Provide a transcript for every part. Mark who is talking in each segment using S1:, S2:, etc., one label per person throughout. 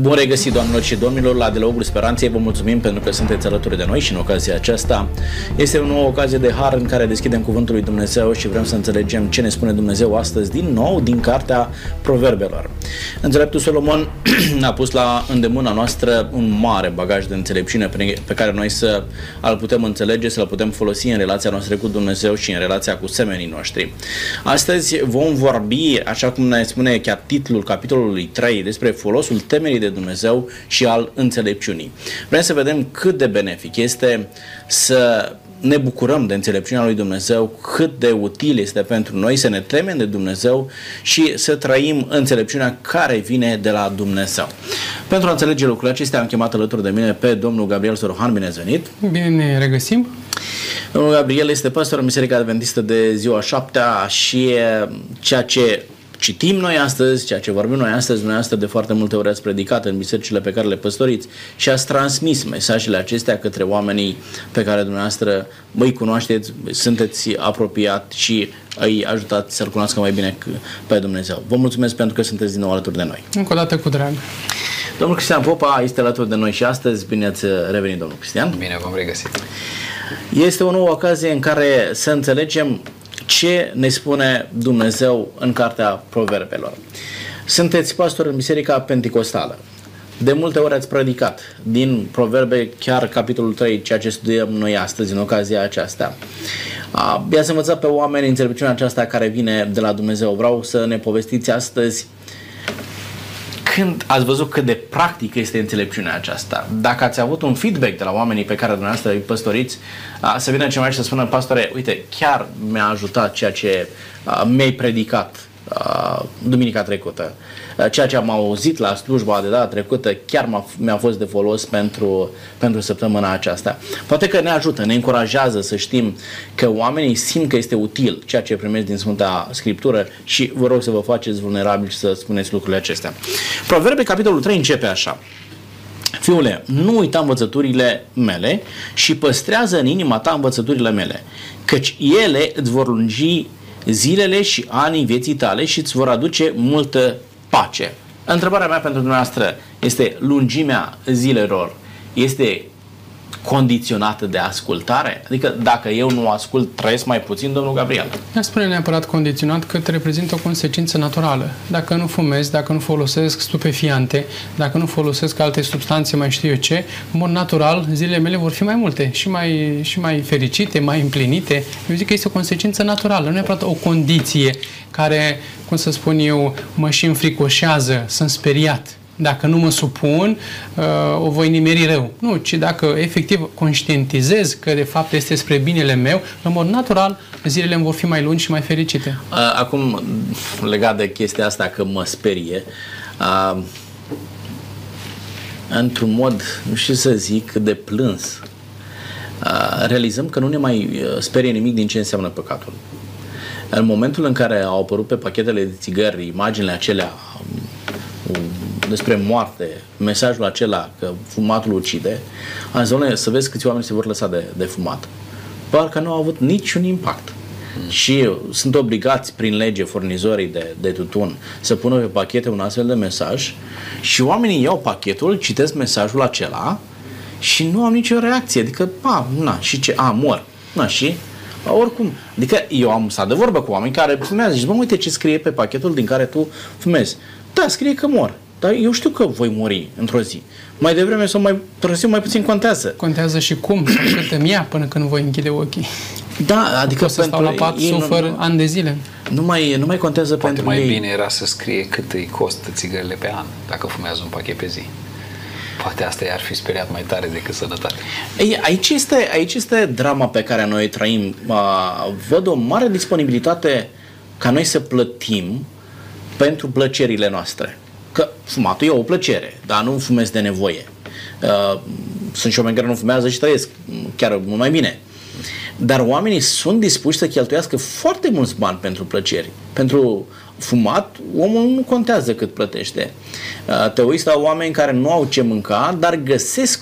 S1: Bun regăsit, doamnelor și domnilor, la Dialogul Speranței. Vă mulțumim pentru că sunteți alături de noi și în ocazia aceasta este o nouă ocazie de har în care deschidem Cuvântul lui Dumnezeu și vrem să înțelegem ce ne spune Dumnezeu astăzi din nou din Cartea Proverbelor. Înțeleptul Solomon a pus la îndemâna noastră un mare bagaj de înțelepciune pe care noi să îl putem înțelege, să-l putem folosi în relația noastră cu Dumnezeu și în relația cu semenii noștri. Astăzi vom vorbi, așa cum ne spune chiar titlul capitolului 3, despre folosul temerii de de Dumnezeu și al înțelepciunii. Vrem să vedem cât de benefic este să ne bucurăm de înțelepciunea lui Dumnezeu, cât de util este pentru noi să ne temem de Dumnezeu și să trăim înțelepciunea care vine de la Dumnezeu. Pentru a înțelege lucrurile acestea am chemat alături de mine pe domnul Gabriel Sorohan, bine ați venit!
S2: Bine ne regăsim!
S1: Domnul Gabriel este pastor în Biserica Adventistă de ziua șaptea și ceea ce citim noi astăzi, ceea ce vorbim noi astăzi, noi astăzi de foarte multe ori ați predicat în bisericile pe care le păstoriți și ați transmis mesajele acestea către oamenii pe care dumneavoastră îi cunoașteți, sunteți apropiat și îi ajutați să-L cunoască mai bine pe Dumnezeu. Vă mulțumesc pentru că sunteți din nou alături de noi.
S2: Încă o dată cu drag.
S1: Domnul Cristian Popa este alături de noi și astăzi. Bine ați revenit, domnul Cristian.
S3: Bine v-am regăsit.
S1: Este o nouă ocazie în care să înțelegem ce ne spune Dumnezeu în cartea Proverbelor. Sunteți pastor în Biserica Pentecostală. De multe ori ați predicat din Proverbe, chiar capitolul 3, ceea ce studiem noi astăzi, în ocazia aceasta. I-ați învățat pe oameni înțelepciunea aceasta care vine de la Dumnezeu. Vreau să ne povestiți astăzi când ați văzut cât de practică este înțelepciunea aceasta, dacă ați avut un feedback de la oamenii pe care dumneavoastră îi păstoriți, să vină cineva și să spună, pastore, uite, chiar mi-a ajutat ceea ce mi-ai predicat duminica trecută. Ceea ce am auzit la slujba de data trecută chiar mi-a fost de folos pentru, pentru săptămâna aceasta. Poate că ne ajută, ne încurajează să știm că oamenii simt că este util ceea ce primesc din Sfânta Scriptură și vă rog să vă faceți vulnerabili și să spuneți lucrurile acestea. Proverbe, capitolul 3, începe așa. Fiule, nu uita învățăturile mele și păstrează în inima ta învățăturile mele, căci ele îți vor lungi zilele și anii vieții tale și îți vor aduce multă pace. Întrebarea mea pentru dumneavoastră este lungimea zilelor este condiționată de ascultare? Adică dacă eu nu ascult, trăiesc mai puțin, domnul Gabriel?
S2: Nu spune neapărat condiționat că te reprezintă o consecință naturală. Dacă nu fumez, dacă nu folosesc stupefiante, dacă nu folosesc alte substanțe, mai știu eu ce, în mod natural, zilele mele vor fi mai multe și mai, și mai fericite, mai împlinite. Eu zic că este o consecință naturală, nu neapărat o condiție care, cum să spun eu, mă și înfricoșează, sunt speriat dacă nu mă supun, uh, o voi nimeri rău. Nu, ci dacă efectiv conștientizez că de fapt este spre binele meu, în mod natural, zilele îmi vor fi mai lungi și mai fericite.
S1: Acum, legat de chestia asta că mă sperie, într-un mod, nu știu să zic, de plâns, realizăm că nu ne mai uh, sperie nimic din ce înseamnă păcatul. În momentul în care au apărut pe pachetele de țigări imaginile acelea um, despre moarte, mesajul acela că fumatul ucide, am zis, să vezi câți oameni se vor lăsa de, de fumat. Parcă nu au avut niciun impact. Mm. Și sunt obligați prin lege furnizorii de, de tutun să pună pe pachete un astfel de mesaj și oamenii iau pachetul, citesc mesajul acela și nu au nicio reacție. Adică, a, na, și ce? A, mor. Na, și? Oricum, adică eu am stat de vorbă cu oameni care fumează și zic, bă, uite ce scrie pe pachetul din care tu fumezi. Da, scrie că mor. Dar eu știu că voi muri într-o zi. Mai devreme sau mai târziu, mai puțin contează.
S2: Contează și cum, sau cât îmi ia până când voi închide ochii.
S1: Da, adică
S2: Pot să stau la pat, sufăr nu, ani de zile.
S1: Nu mai, nu mai contează
S3: Poate
S1: pentru
S3: mai
S1: ei.
S3: bine era să scrie cât îi costă țigările pe an, dacă fumează un pachet pe zi. Poate asta i-ar fi speriat mai tare decât sănătate.
S1: Ei, aici, este, aici este drama pe care noi trăim. Văd o mare disponibilitate ca noi să plătim pentru plăcerile noastre. Că fumatul e o plăcere, dar nu fumez de nevoie. Uh, sunt și oameni care nu fumează și trăiesc chiar mult mai bine. Dar oamenii sunt dispuși să cheltuiască foarte mulți bani pentru plăceri. Pentru fumat, omul nu contează cât plătește. Uh, te uiți la oameni care nu au ce mânca, dar găsesc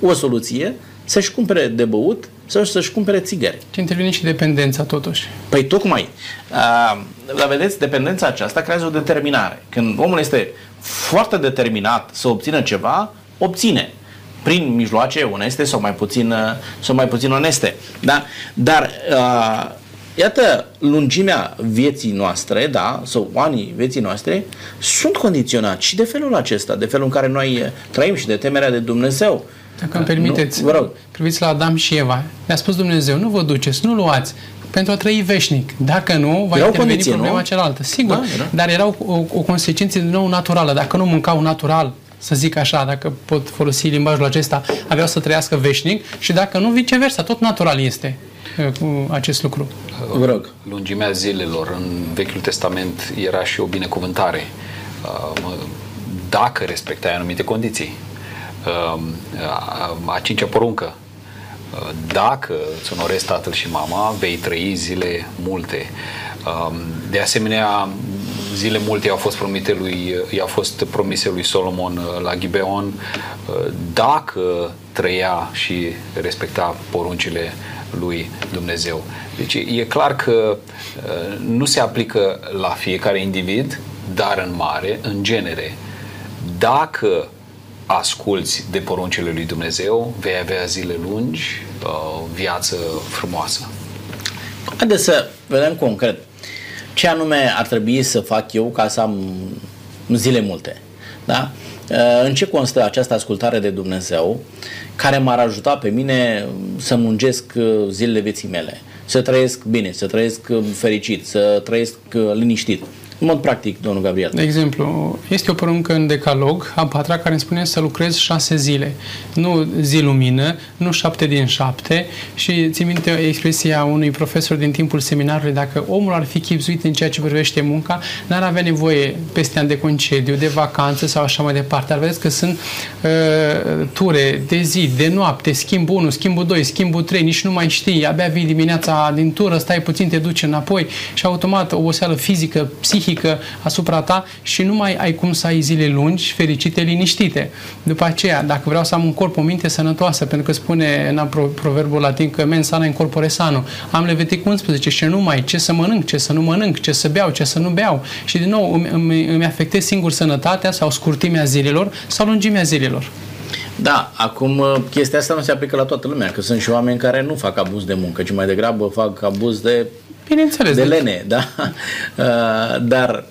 S1: o soluție să-și cumpere de băut sau să-și cumpere țigări.
S2: Ce intervine și dependența totuși.
S1: Păi tocmai. Uh, dar vedeți, dependența aceasta creează o determinare. Când omul este foarte determinat să obțină ceva, obține prin mijloace oneste sau mai puțin, sau mai puțin oneste. Da? Dar uh, iată, lungimea vieții noastre, da, sau anii vieții noastre, sunt condiționați și de felul acesta, de felul în care noi trăim și de temerea de Dumnezeu.
S2: Dacă îmi permiteți,
S1: nu, vă rog.
S2: priviți la Adam și Eva. Le-a spus Dumnezeu, nu vă duceți, nu luați pentru a trăi veșnic. Dacă nu, va interveni condiție, problema nu? cealaltă. Sigur, da, da. dar era o, o, o consecință din nou naturală. Dacă nu mâncau natural, să zic așa, dacă pot folosi limbajul acesta, aveau să trăiască veșnic și dacă nu, viceversa, tot natural este uh, cu acest lucru.
S1: Vă rog.
S3: Lungimea zilelor în Vechiul Testament era și o binecuvântare uh, dacă respectai anumite condiții. Uh, a cincea poruncă, dacă îți onorezi tatăl și mama, vei trăi zile multe. Um, de asemenea, zile multe i-au fost, promite lui, i-au fost promise lui Solomon uh, la Gibeon uh, dacă trăia și respecta poruncile lui Dumnezeu. Deci e clar că uh, nu se aplică la fiecare individ, dar în mare, în genere. Dacă asculți de poruncile lui Dumnezeu, vei avea zile lungi, viață frumoasă.
S1: Haideți să vedem concret ce anume ar trebui să fac eu ca să am zile multe. Da? Uh, în ce constă această ascultare de Dumnezeu care m-ar ajuta pe mine să mungesc uh, zilele vieții mele, să trăiesc bine, să trăiesc uh, fericit, să trăiesc liniștit. În mod practic, domnul Gabriel.
S2: De exemplu, este o poruncă în decalog, a patra, care îmi spune să lucrez șase zile. Nu zi lumină, nu șapte din șapte și țin minte expresia unui profesor din timpul seminarului, dacă omul ar fi chipzuit în ceea ce privește munca, n-ar avea nevoie peste ani de concediu, de vacanță sau așa mai departe. Ar vedeți că sunt uh, ture de zi, de noapte, schimb 1, schimbul 2, schimbul 3, nici nu mai știi, abia vii dimineața din tură, stai puțin, te duci înapoi și automat o oboseală fizică, psihică, psihică asupra ta și nu mai ai cum să ai zile lungi, fericite, liniștite. După aceea, dacă vreau să am un corp, o minte sănătoasă, pentru că spune în proverbul latin că men sana în corpore sano, am Levitic 11 și nu mai ce să mănânc, ce să nu mănânc, ce să beau, ce să nu beau. Și din nou îmi, îmi, îmi afectez singur sănătatea sau scurtimea zilelor sau lungimea zilelor.
S1: Da, acum uh, chestia asta nu se aplică la toată lumea, că sunt și oameni care nu fac abuz de muncă, ci mai degrabă fac abuz de
S2: Bineînțeles.
S1: De lene, da? Uh, dar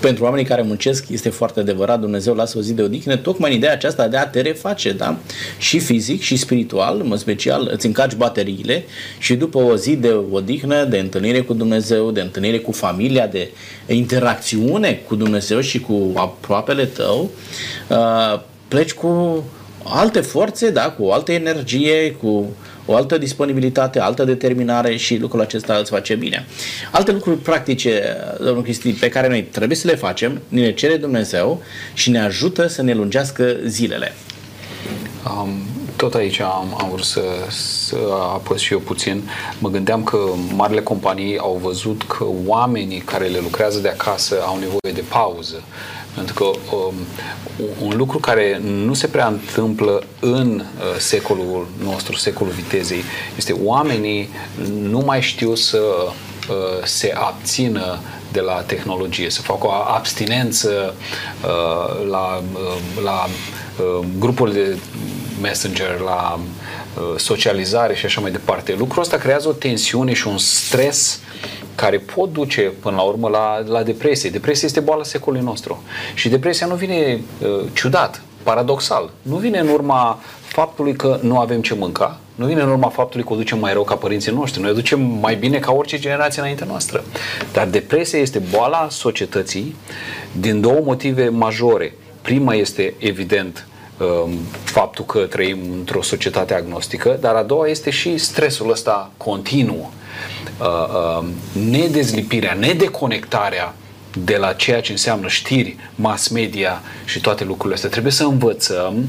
S1: pentru oamenii care muncesc este foarte adevărat, Dumnezeu lasă o zi de odihnă, tocmai în ideea aceasta de a te reface, da? Și fizic și spiritual, în special îți încarci bateriile și după o zi de odihnă, de întâlnire cu Dumnezeu, de întâlnire cu familia, de interacțiune cu Dumnezeu și cu aproapele tău, uh, pleci cu alte forțe, da? cu o altă energie, cu o altă disponibilitate, altă determinare și lucrul acesta îți face bine. Alte lucruri practice, domnul Cristi, pe care noi trebuie să le facem, ne le cere Dumnezeu și ne ajută să ne lungească zilele.
S3: Um, tot aici am, am vrut să, să apăs și eu puțin. Mă gândeam că marile companii au văzut că oamenii care le lucrează de acasă au nevoie de pauză pentru că um, un lucru care nu se prea întâmplă în uh, secolul nostru, secolul vitezei, este oamenii nu mai știu să uh, se abțină de la tehnologie, să facă o abstinență uh, la, uh, la uh, grupuri de messenger, la uh, socializare și așa mai departe. Lucrul ăsta creează o tensiune și un stres care pot duce până la urmă la, la depresie. Depresia este boala secolului nostru. Și depresia nu vine uh, ciudat, paradoxal. Nu vine în urma faptului că nu avem ce mânca, nu vine în urma faptului că o ducem mai rău ca părinții noștri, noi o ducem mai bine ca orice generație înaintea noastră. Dar depresia este boala societății din două motive majore. Prima este, evident, um, faptul că trăim într-o societate agnostică, dar a doua este și stresul ăsta continuu Uh, uh, nedezlipirea, nedeconectarea de la ceea ce înseamnă știri, mass media și toate lucrurile astea. Trebuie să învățăm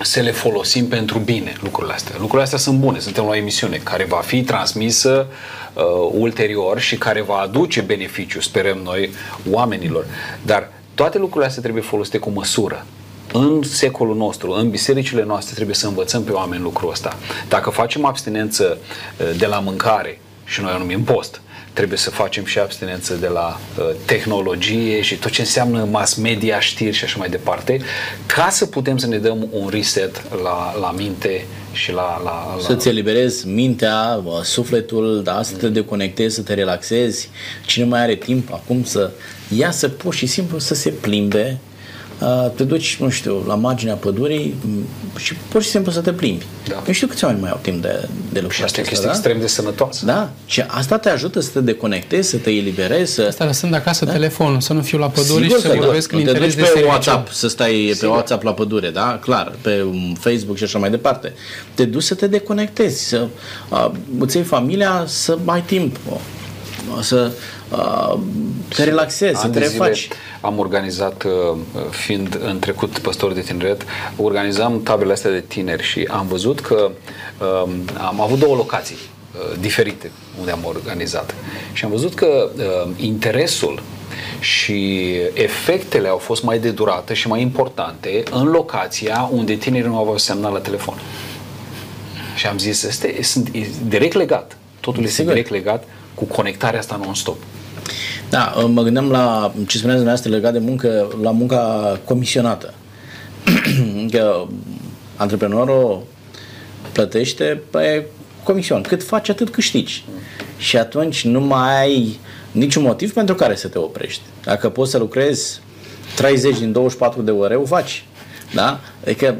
S3: să le folosim pentru bine lucrurile astea. Lucrurile astea sunt bune. Suntem la o emisiune care va fi transmisă uh, ulterior și care va aduce beneficiu, sperăm noi, oamenilor. Dar toate lucrurile astea trebuie folosite cu măsură. În secolul nostru, în bisericile noastre, trebuie să învățăm pe oameni lucrul ăsta. Dacă facem abstinență uh, de la mâncare, și noi o numim post, trebuie să facem și abstinență de la uh, tehnologie și tot ce înseamnă mass media, știri și așa mai departe, ca să putem să ne dăm un reset la, la minte și la, la, la...
S1: Să-ți eliberezi mintea, sufletul, da, să te deconectezi, să te relaxezi. Cine mai are timp acum să iasă pur și simplu să se plimbe, te duci, nu știu, la marginea pădurii și pur și simplu să te plimbi. Da. Eu știu câți oameni mai au timp de, de lucru.
S3: Și asta este da? extrem de sănătoasă.
S1: Da. Și asta te ajută să te deconectezi, să te eliberezi. Să...
S2: Asta lăsând acasă da? telefonul, să nu fiu la pădure Sigur și să vorbesc în interes
S1: te duci pe de WhatsApp, să stai Sigur. pe WhatsApp la pădure, da? Clar, pe Facebook și așa mai departe. Te duci să te deconectezi, să uh, îți iei familia, să ai timp, să uh, te relaxezi, să te refaci.
S3: Am organizat, uh, fiind în trecut păstor de tineret, organizam tabele astea de tineri și am văzut că um, am avut două locații uh, diferite unde am organizat. Și am văzut că uh, interesul și efectele au fost mai de durată și mai importante în locația unde tinerii nu aveau semnal la telefon. Și am zis, este, sunt direct legat. Totul este Sigur. direct legat cu conectarea asta non-stop.
S1: Da, mă gândeam la ce spuneați dumneavoastră legat de muncă, la munca comisionată. că antreprenorul plătește pe comision. Cât faci, atât câștigi. Și atunci nu mai ai niciun motiv pentru care să te oprești. Dacă poți să lucrezi 30 din 24 de ore, o faci. Da? Adică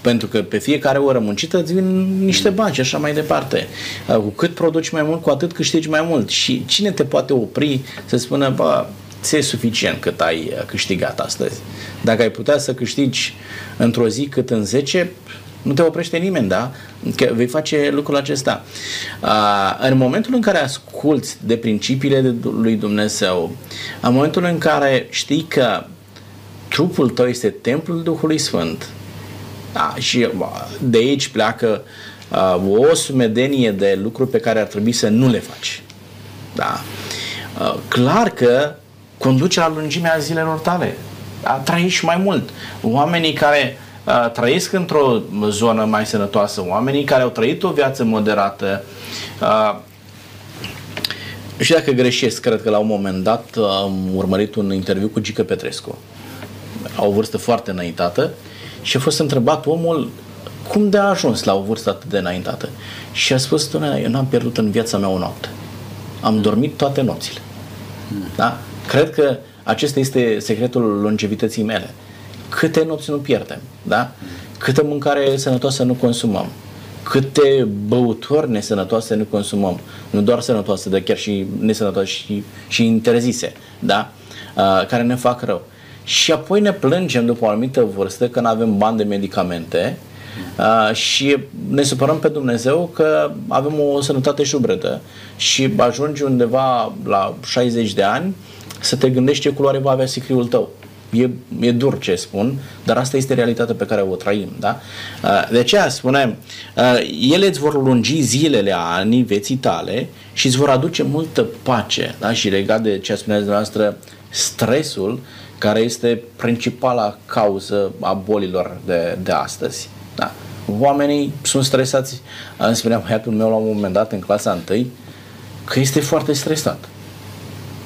S1: pentru că pe fiecare oră muncită îți vin niște bani și așa mai departe. Uh, cu cât produci mai mult, cu atât câștigi mai mult. Și cine te poate opri să spună, bă, ți e suficient cât ai uh, câștigat astăzi. Dacă ai putea să câștigi într-o zi cât în 10, nu te oprește nimeni, da? Că vei face lucrul acesta. Uh, în momentul în care asculți de principiile lui Dumnezeu, în momentul în care știi că trupul tău este templul Duhului Sfânt, da, și de aici pleacă uh, o sumedenie de lucruri pe care ar trebui să nu le faci. Da. Uh, clar că conduce la lungimea zilelor tale. Da? Trăiești mai mult. Oamenii care uh, trăiesc într-o zonă mai sănătoasă, oamenii care au trăit o viață moderată, uh, și dacă greșesc, cred că la un moment dat am urmărit un interviu cu Gică Petrescu. Au o vârstă foarte înaintată și a fost întrebat omul cum de a ajuns la o vârstă atât de înaintată. Și a spus, doamne, eu n-am pierdut în viața mea o noapte. Am dormit toate nopțile. Da? Cred că acesta este secretul longevității mele. Câte nopți nu pierdem, da? Câtă mâncare sănătoasă nu consumăm, câte băuturi nesănătoase nu consumăm, nu doar sănătoase, dar chiar și nesănătoase și, și interzise, da? Uh, care ne fac rău și apoi ne plângem după o anumită vârstă că nu avem bani de medicamente uh, și ne supărăm pe Dumnezeu că avem o sănătate șubredă și ajungi undeva la 60 de ani să te gândești ce culoare va avea sicriul tău. E, e dur ce spun, dar asta este realitatea pe care o trăim. Da? Uh, de aceea spunem, uh, ele îți vor lungi zilele, anii vieții tale și îți vor aduce multă pace. Da? Și legat de ce a spuneați dumneavoastră, stresul care este principala cauză a bolilor de, de astăzi. Da. Oamenii sunt stresați. Îmi spunea băiatul meu la un moment dat în clasa 1 că este foarte stresat.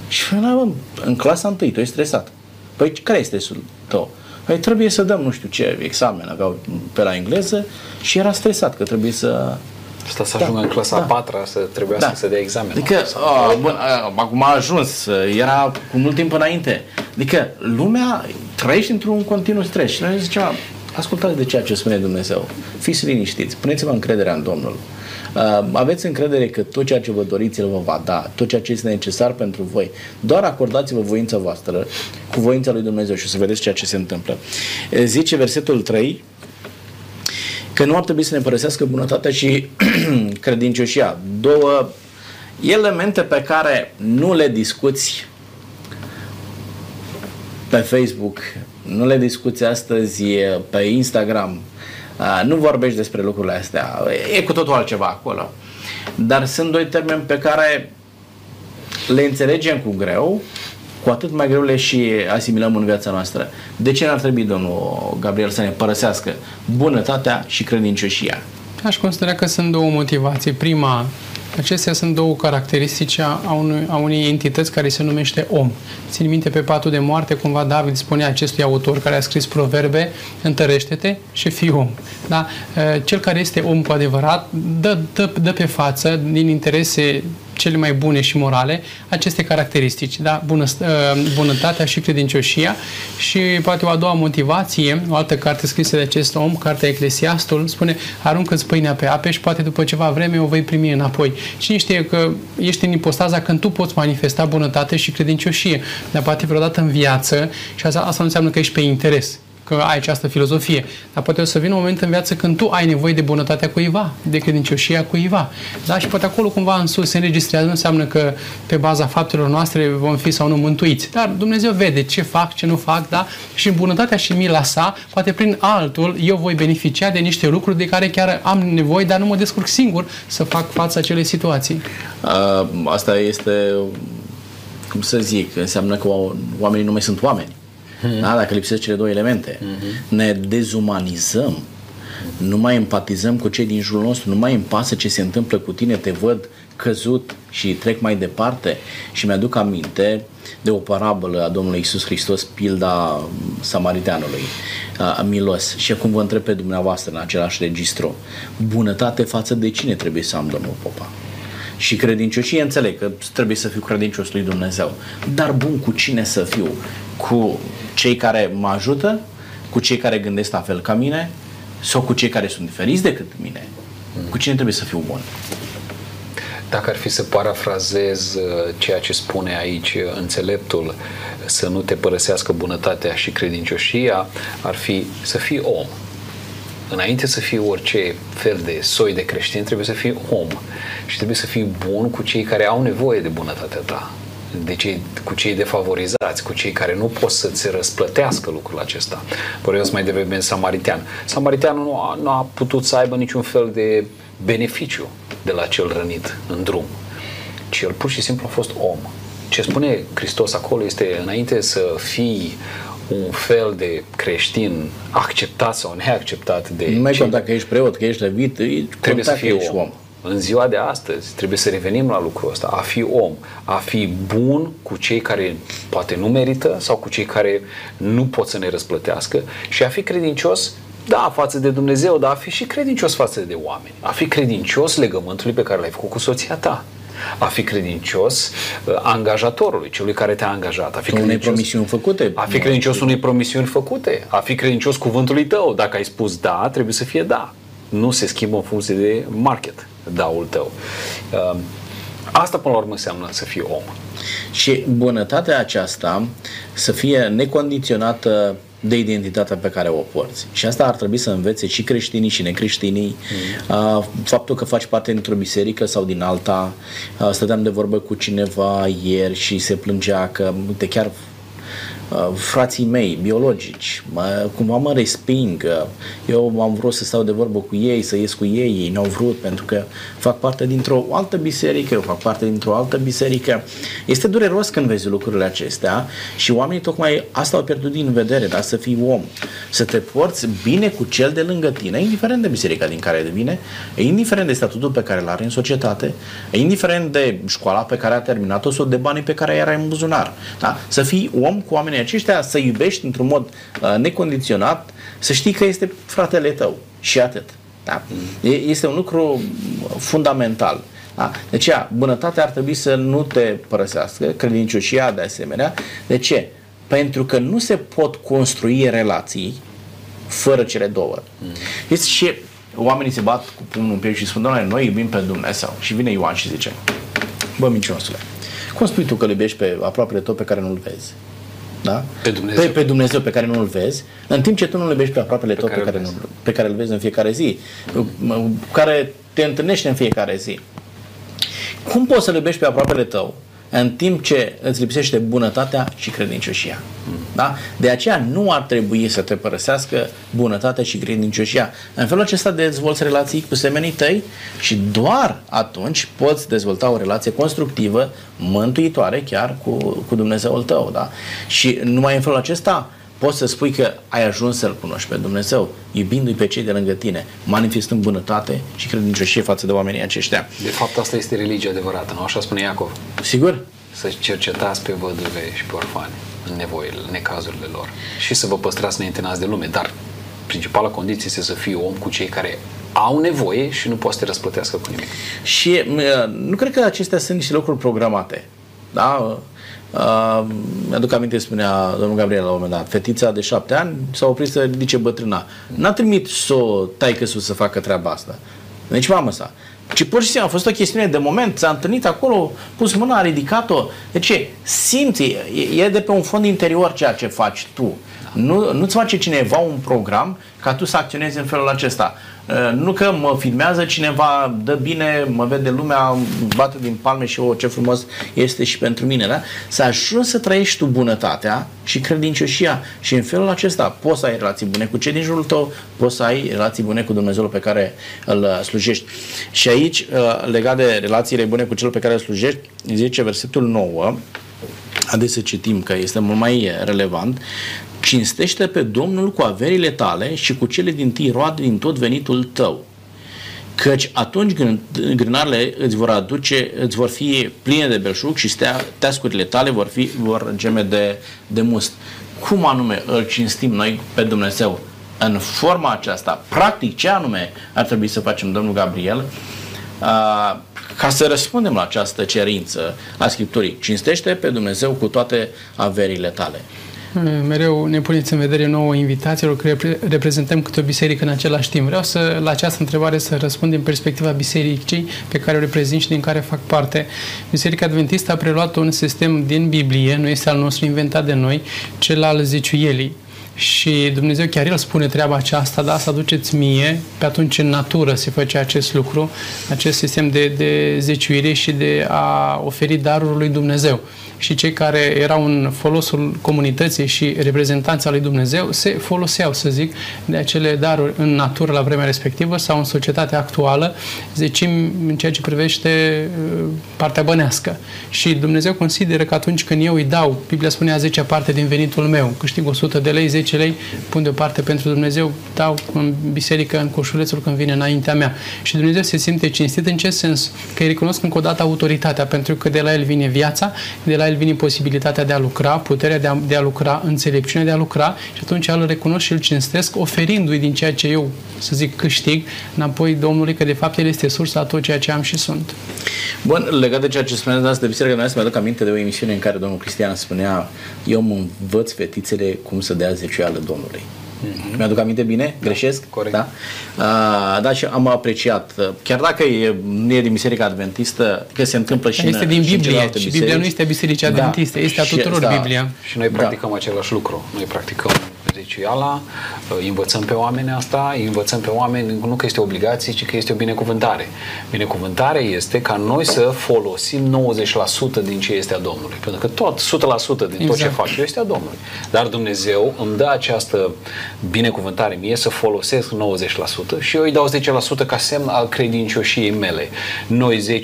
S1: Și spuneam, în clasa 1 tu ești stresat. Păi care este stresul tău? Păi trebuie să dăm nu știu ce examen aveau pe la engleză și era stresat că trebuie să
S3: Asta să ajungă da, în clasa da. a patra, să trebuia da. să dea examen.
S1: Adică, a, bun, a, acum a ajuns, era cu mult timp înainte. Adică, lumea trăiește într-un continuu stres și noi zicem, ascultați de ceea ce spune Dumnezeu. Fiți liniștiți, puneți-vă încrederea în Domnul. Uh, aveți încredere că tot ceea ce vă doriți El vă va da, tot ceea ce este necesar pentru voi. Doar acordați-vă voința voastră cu voința lui Dumnezeu și o să vedeți ceea ce se întâmplă. Zice versetul 3, că nu ar trebui să ne părăsească bunătatea și credincioșia. Două elemente pe care nu le discuți pe Facebook, nu le discuți astăzi pe Instagram, nu vorbești despre lucrurile astea, e cu totul altceva acolo. Dar sunt doi termeni pe care le înțelegem cu greu cu atât mai greu le și asimilăm în viața noastră. De ce n-ar trebui, domnul Gabriel, să ne părăsească bunătatea și credincioșia?
S2: Aș considera că sunt două motivații. Prima, Acestea sunt două caracteristici a, unui, a unei entități care se numește om. Țin minte pe patul de moarte, cumva David spunea acestui autor care a scris proverbe, întărește-te și fii om. Da? Cel care este om cu adevărat dă, dă, dă pe față, din interese cele mai bune și morale, aceste caracteristici, da? Bună, uh, bunătatea și credincioșia și poate o a doua motivație, o altă carte scrisă de acest om, cartea Eclesiastul, spune aruncă-ți pâinea pe ape și poate după ceva vreme o vei primi înapoi. Cine știe că ești în ipostaza când tu poți manifesta bunătate și credincioșie, dar poate vreodată în viață și asta, asta nu înseamnă că ești pe interes că ai această filozofie. Dar poate o să vină un moment în viață când tu ai nevoie de bunătatea cuiva, de credincioșia cuiva. Da? Și poate acolo cumva în sus se înregistrează, nu înseamnă că pe baza faptelor noastre vom fi sau nu mântuiți. Dar Dumnezeu vede ce fac, ce nu fac, da? Și în bunătatea și mila sa, poate prin altul, eu voi beneficia de niște lucruri de care chiar am nevoie, dar nu mă descurc singur să fac față acelei situații.
S1: Uh, asta este, cum să zic, înseamnă că oamenii nu mai sunt oameni Mm-hmm. Da? Dacă lipsesc cele două elemente. Mm-hmm. Ne dezumanizăm. Nu mai empatizăm cu cei din jurul nostru, nu mai îmi pasă ce se întâmplă cu tine, te văd căzut și trec mai departe și mi-aduc aminte de o parabolă a Domnului Isus Hristos, pilda samariteanului, a milos. Și acum vă întreb pe dumneavoastră în același registru, bunătate față de cine trebuie să am, domnul Popa? Și credincioșie înțeleg că trebuie să fiu credincios lui Dumnezeu, dar bun cu cine să fiu? Cu cei care mă ajută, cu cei care gândesc la fel ca mine sau cu cei care sunt diferiți decât mine? Cu cine trebuie să fiu bun?
S3: Dacă ar fi să parafrazez uh, ceea ce spune aici uh, înțeleptul, să nu te părăsească bunătatea și credincioșia, ar fi să fii om. Înainte să fii orice fel de soi de creștin, trebuie să fii om și trebuie să fii bun cu cei care au nevoie de bunătatea ta de cei, cu cei defavorizați, cu cei care nu pot să-ți răsplătească lucrul acesta. Vorbesc mai devreme Samaritean. Samariteanul nu a, nu a putut să aibă niciun fel de beneficiu de la cel rănit în drum, ci el pur și simplu a fost om. Ce spune Hristos acolo este înainte să fii un fel de creștin acceptat sau neacceptat de...
S1: Nu mai conta că ești preot, că ești levit, trebuie să fii om. om
S3: în ziua de astăzi trebuie să revenim la lucrul ăsta, a fi om, a fi bun cu cei care poate nu merită sau cu cei care nu pot să ne răsplătească și a fi credincios da, față de Dumnezeu, dar a fi și credincios față de oameni. A fi credincios legământului pe care l-ai făcut cu soția ta. A fi credincios uh, angajatorului, celui care te-a angajat. A fi
S1: unei promisiuni făcute.
S3: A fi credincios unei promisiuni făcute. A fi credincios cuvântului tău. Dacă ai spus da, trebuie să fie da. Nu se schimbă în funcție de market daul tău. Um, asta, până la urmă, înseamnă să fii om.
S1: Și bunătatea aceasta să fie necondiționată de identitatea pe care o porți. Și asta ar trebui să învețe și creștinii și necreștinii. Mm. Faptul că faci parte dintr-o biserică sau din alta. Stăteam de vorbă cu cineva ieri și se plângea că, uite, chiar Uh, frații mei biologici, mă, cumva mă resping. Eu am vrut să stau de vorbă cu ei, să ies cu ei, ei n-au vrut pentru că fac parte dintr-o altă biserică, eu fac parte dintr-o altă biserică. Este dureros când vezi lucrurile acestea și oamenii tocmai asta au pierdut din vedere, dar să fii om, să te porți bine cu cel de lângă tine, indiferent de biserica din care vine, indiferent de statutul pe care îl are în societate, indiferent de școala pe care a terminat-o sau de banii pe care i are în buzunar. Da? Să fii om cu oamenii aceștia, să iubești într-un mod uh, necondiționat, să știi că este fratele tău și atât. Da? Este un lucru fundamental. Da? De aceea, bunătatea ar trebui să nu te părăsească, credincioșia de asemenea. De ce? Pentru că nu se pot construi relații fără cele două. Mm. Este și oamenii se bat cu pumnul în piept și spun, doamne, noi iubim pe Dumnezeu. Și vine Ioan și zice, bă, mincinosule, cum spui tu că îl iubești pe aproapele tău pe care nu-l vezi? Da?
S3: Pe Dumnezeu. Pe,
S1: pe Dumnezeu pe care nu-L vezi, în timp ce tu nu-L iubești pe aproapele tău pe, care, nu, pe care îl vezi în fiecare zi, care te întâlnește în fiecare zi. Cum poți să-L iubești pe aproapele tău în timp ce îți lipsește bunătatea și credincioșia. Da? De aceea nu ar trebui să te părăsească bunătatea și credincioșia. În felul acesta dezvolți relații cu semenii tăi și doar atunci poți dezvolta o relație constructivă, mântuitoare chiar cu, cu Dumnezeul tău. Da? Și numai în felul acesta poți să spui că ai ajuns să-L cunoști pe Dumnezeu, iubindu-i pe cei de lângă tine, manifestând bunătate și credincioșie față de oamenii aceștia.
S3: De fapt, asta este religia adevărată, nu? Așa spune Iacov.
S1: Sigur?
S3: Să cercetați pe văduve și pe orfani în nevoile, în necazurile lor și să vă păstrați neîntenați de lume, dar principala condiție este să fii om cu cei care au nevoie și nu poate să te răsplătească cu nimic.
S1: Și uh, nu cred că acestea sunt niște lucruri programate. Da? Uh, mi-aduc aminte, spunea domnul Gabriel la un moment dat, fetița de șapte ani s-a oprit să ridice bătrâna. N-a trimit să o taică sus să facă treaba asta. Nici mamă sa. Ci pur și simplu a fost o chestiune de moment, s-a întâlnit acolo, pus mâna, a ridicat-o. De ce? Simți, e, e de pe un fond interior ceea ce faci tu. Nu, nu-ți face cineva un program ca tu să acționezi în felul acesta. Uh, nu că mă filmează cineva, dă bine, mă vede lumea, bate din palme și o, ce frumos este și pentru mine, da? Să ajungi să trăiești tu bunătatea și credincioșia și în felul acesta poți să ai relații bune cu cei din jurul tău, poți să ai relații bune cu Dumnezeul pe care îl uh, slujești. Și aici, uh, legat de relațiile bune cu cel pe care îl slujești, zice versetul 9, adesea citim că este mult mai relevant, cinstește pe Domnul cu averile tale și cu cele din tâi roade din tot venitul tău. Căci atunci grânarele îți vor aduce, îți vor fi pline de belșug și stea, teascurile tale vor, fi, vor geme de, de must. Cum anume îl cinstim noi pe Dumnezeu în forma aceasta? Practic, ce anume ar trebui să facem, domnul Gabriel, ca să răspundem la această cerință a Scripturii? Cinstește pe Dumnezeu cu toate averile tale.
S2: Mereu ne puneți în vedere nouă invitațiilor că reprezentăm câte o biserică în același timp. Vreau să, la această întrebare să răspund din perspectiva bisericii pe care o reprezint și din care fac parte. Biserica Adventistă a preluat un sistem din Biblie, nu este al nostru inventat de noi, cel al zeciuielii. Și Dumnezeu chiar El spune treaba aceasta, da, să aduceți mie, pe atunci în natură se face acest lucru, acest sistem de, de zeciuire și de a oferi darul lui Dumnezeu și cei care erau în folosul comunității și reprezentanța lui Dumnezeu se foloseau, să zic, de acele daruri în natură la vremea respectivă sau în societatea actuală, zicem, în ceea ce privește uh, partea bănească. Și Dumnezeu consideră că atunci când eu îi dau, Biblia spunea 10 parte din venitul meu, câștig 100 de lei, 10 lei, pun deoparte pentru Dumnezeu, dau în biserică, în coșulețul când vine înaintea mea. Și Dumnezeu se simte cinstit în ce sens? Că îi recunosc încă o dată autoritatea, pentru că de la el vine viața, de la el vine posibilitatea de a lucra, puterea de a, de a lucra, înțelepciunea de a lucra și atunci îl recunosc și îl cinstesc, oferindu-i din ceea ce eu, să zic, câștig înapoi Domnului, că de fapt El este sursa a tot ceea ce am și sunt.
S1: Bun, legat de ceea ce spuneați asta de biserică, noi să mi-aduc aminte de o emisiune în care domnul Cristian spunea eu mă învăț fetițele cum să dea zeciuială Domnului. Mm-hmm. Mi-aduc aminte bine? Da, Greșesc?
S3: Corect.
S1: Da? Uh, da, și am apreciat. Chiar dacă e, nu e din Biserica Adventistă, că se întâmplă și
S2: Este
S1: în,
S2: din
S1: și
S2: Biblie
S1: în
S2: și Biblia nu este Biserica da. Adventistă, este a tuturor
S1: și, da.
S2: Biblia.
S3: Și noi practicăm da. același lucru. Noi practicăm zeciuiala, îi învățăm pe oameni asta, îi învățăm pe oameni nu că este o obligație, ci că este o binecuvântare. Binecuvântarea este ca noi să folosim 90% din ce este a Domnului. Pentru că tot, 100% din exact. tot ce exact. fac eu este a Domnului. Dar Dumnezeu îmi dă această binecuvântare mie să folosesc 90% și eu îi dau 10% ca semn al credincioșiei mele. Noi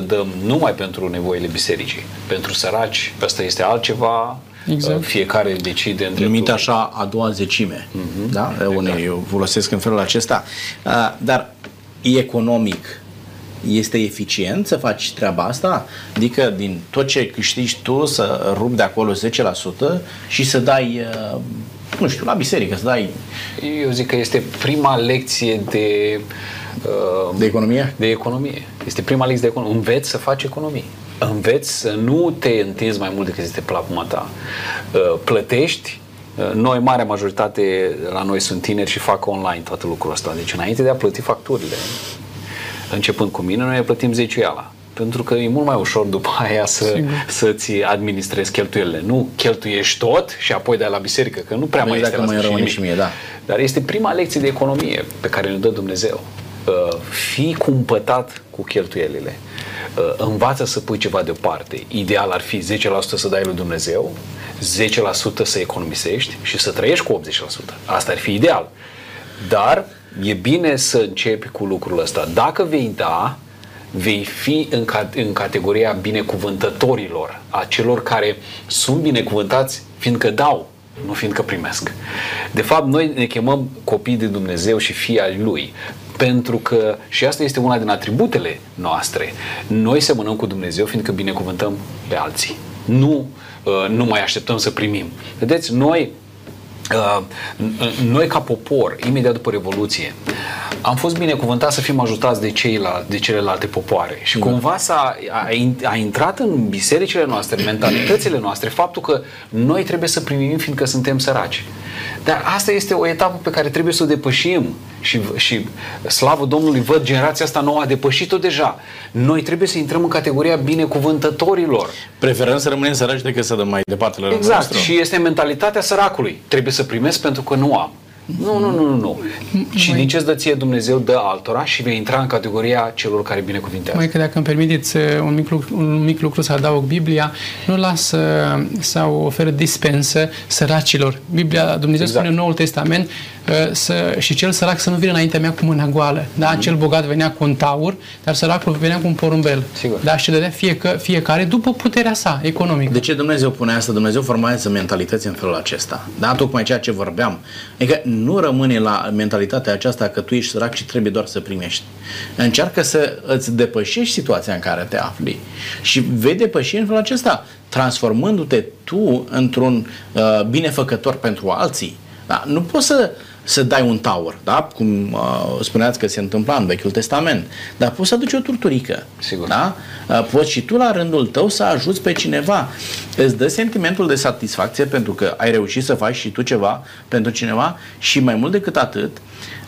S3: 10% dăm numai pentru nevoile bisericii. Pentru săraci, ăsta este altceva, Exact. Uh, fiecare decide între
S1: Numit așa a doua zecime. Uh-huh. Da? Exact. Unii eu folosesc în felul acesta. Uh, dar economic este eficient să faci treaba asta? Adică din tot ce câștigi tu să rupi de acolo 10% și să dai uh, nu știu, la biserică, să dai...
S3: Eu zic că este prima lecție de...
S1: Uh, de economie?
S3: De economie. Este prima lecție de economie. Înveți să faci economie înveți să nu te întinzi mai mult decât este plapuma ta. Uh, plătești, uh, noi, marea majoritate la noi sunt tineri și fac online toată lucrul ăsta. Deci înainte de a plăti facturile, începând cu mine, noi plătim zeciuiala. Pentru că e mult mai ușor după aia să, să-ți administrezi cheltuielile. Nu cheltuiești tot și apoi dai la biserică, că nu prea mai este la
S1: mai nimic. și mie, da.
S3: Dar este prima lecție de economie pe care ne dă Dumnezeu. Uh, fii cumpătat cu cheltuielile. Uh, învață să pui ceva deoparte. Ideal ar fi 10% să dai lui Dumnezeu, 10% să economisești și să trăiești cu 80%. Asta ar fi ideal. Dar e bine să începi cu lucrul ăsta. Dacă vei da, vei fi în, ca, în categoria binecuvântătorilor, a celor care sunt binecuvântați fiindcă dau, nu fiindcă primesc. De fapt, noi ne chemăm copii de Dumnezeu și fii al Lui, pentru că, și asta este una din atributele noastre, noi semănăm cu Dumnezeu fiindcă binecuvântăm pe alții. Nu, uh, nu mai așteptăm să primim. Vedeți, noi Uh, noi ca popor, imediat după Revoluție, am fost binecuvântați să fim ajutați de ceilalți, de celelalte popoare. Și da. cumva s-a, a, a intrat în bisericile noastre, în mentalitățile noastre, faptul că noi trebuie să primim fiindcă suntem săraci. Dar asta este o etapă pe care trebuie să o depășim și, și slavă Domnului, văd generația asta nouă a depășit-o deja. Noi trebuie să intrăm în categoria binecuvântătorilor.
S1: Preferăm să rămânem săraci decât să dăm mai departe la
S3: Exact. Nostru. Și este mentalitatea săracului. Trebuie să primesc pentru că nu am. Nu, nu, nu, nu. nu. Și din ce îți dă ție Dumnezeu dă altora și vei intra în categoria celor care binecuvintează.
S2: Mai că dacă îmi permiteți uh, un mic, lucru, un mic lucru să adaug Biblia, nu lasă sau oferă dispensă săracilor. Biblia, Dumnezeu exact. spune în Noul Testament uh, să, și cel sărac să nu vină înaintea mea cu mâna goală. Da? Mm-hmm. Cel bogat venea cu un taur, dar săracul venea cu un porumbel.
S3: Sigur.
S2: Da? Și dădea fiecă, fiecare după puterea sa economică.
S1: De ce Dumnezeu pune asta? Dumnezeu formează mentalități în felul acesta. Da? Tocmai ceea ce vorbeam. Adică nu rămâne la mentalitatea aceasta că tu ești sărac și trebuie doar să primești. Încearcă să îți depășești situația în care te afli și vei depăși în felul acesta, transformându-te tu într-un uh, binefăcător pentru alții. Da? Nu poți să să dai un taur, da? cum uh, spuneați că se întâmpla în Vechiul Testament, dar poți să aduci o turturică.
S3: Sigur.
S1: Da? Uh, poți și tu la rândul tău să ajuți pe cineva. Îți dă sentimentul de satisfacție pentru că ai reușit să faci și tu ceva pentru cineva și mai mult decât atât,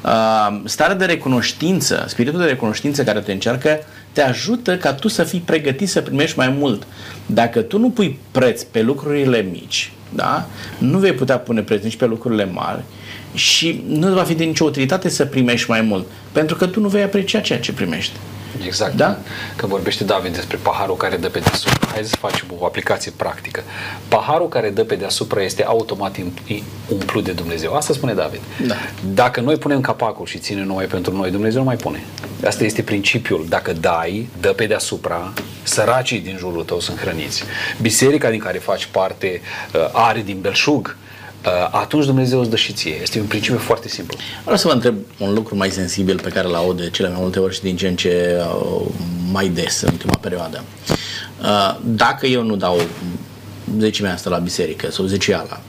S1: uh, starea de recunoștință, spiritul de recunoștință care te încearcă, te ajută ca tu să fii pregătit să primești mai mult. Dacă tu nu pui preț pe lucrurile mici, da? nu vei putea pune preț nici pe lucrurile mari și nu va fi de nicio utilitate să primești mai mult, pentru că tu nu vei aprecia ceea ce primești.
S3: Exact. Da? Când vorbește David despre paharul care dă pe deasupra, hai să facem o aplicație practică. Paharul care dă pe deasupra este automat umplut de Dumnezeu. Asta spune David.
S1: Da.
S3: Dacă noi punem capacul și ține numai pentru noi, Dumnezeu nu mai pune. Asta este principiul. Dacă dai, dă pe deasupra, săracii din jurul tău sunt hrăniți. Biserica din care faci parte uh, are din belșug Uh, atunci Dumnezeu îți dă și ție. Este un principiu foarte simplu.
S1: Vreau să vă întreb un lucru mai sensibil pe care l aud de cele mai multe ori și din ce în ce uh, mai des în ultima perioadă. Uh, dacă eu nu dau zecimea asta la biserică sau zeciala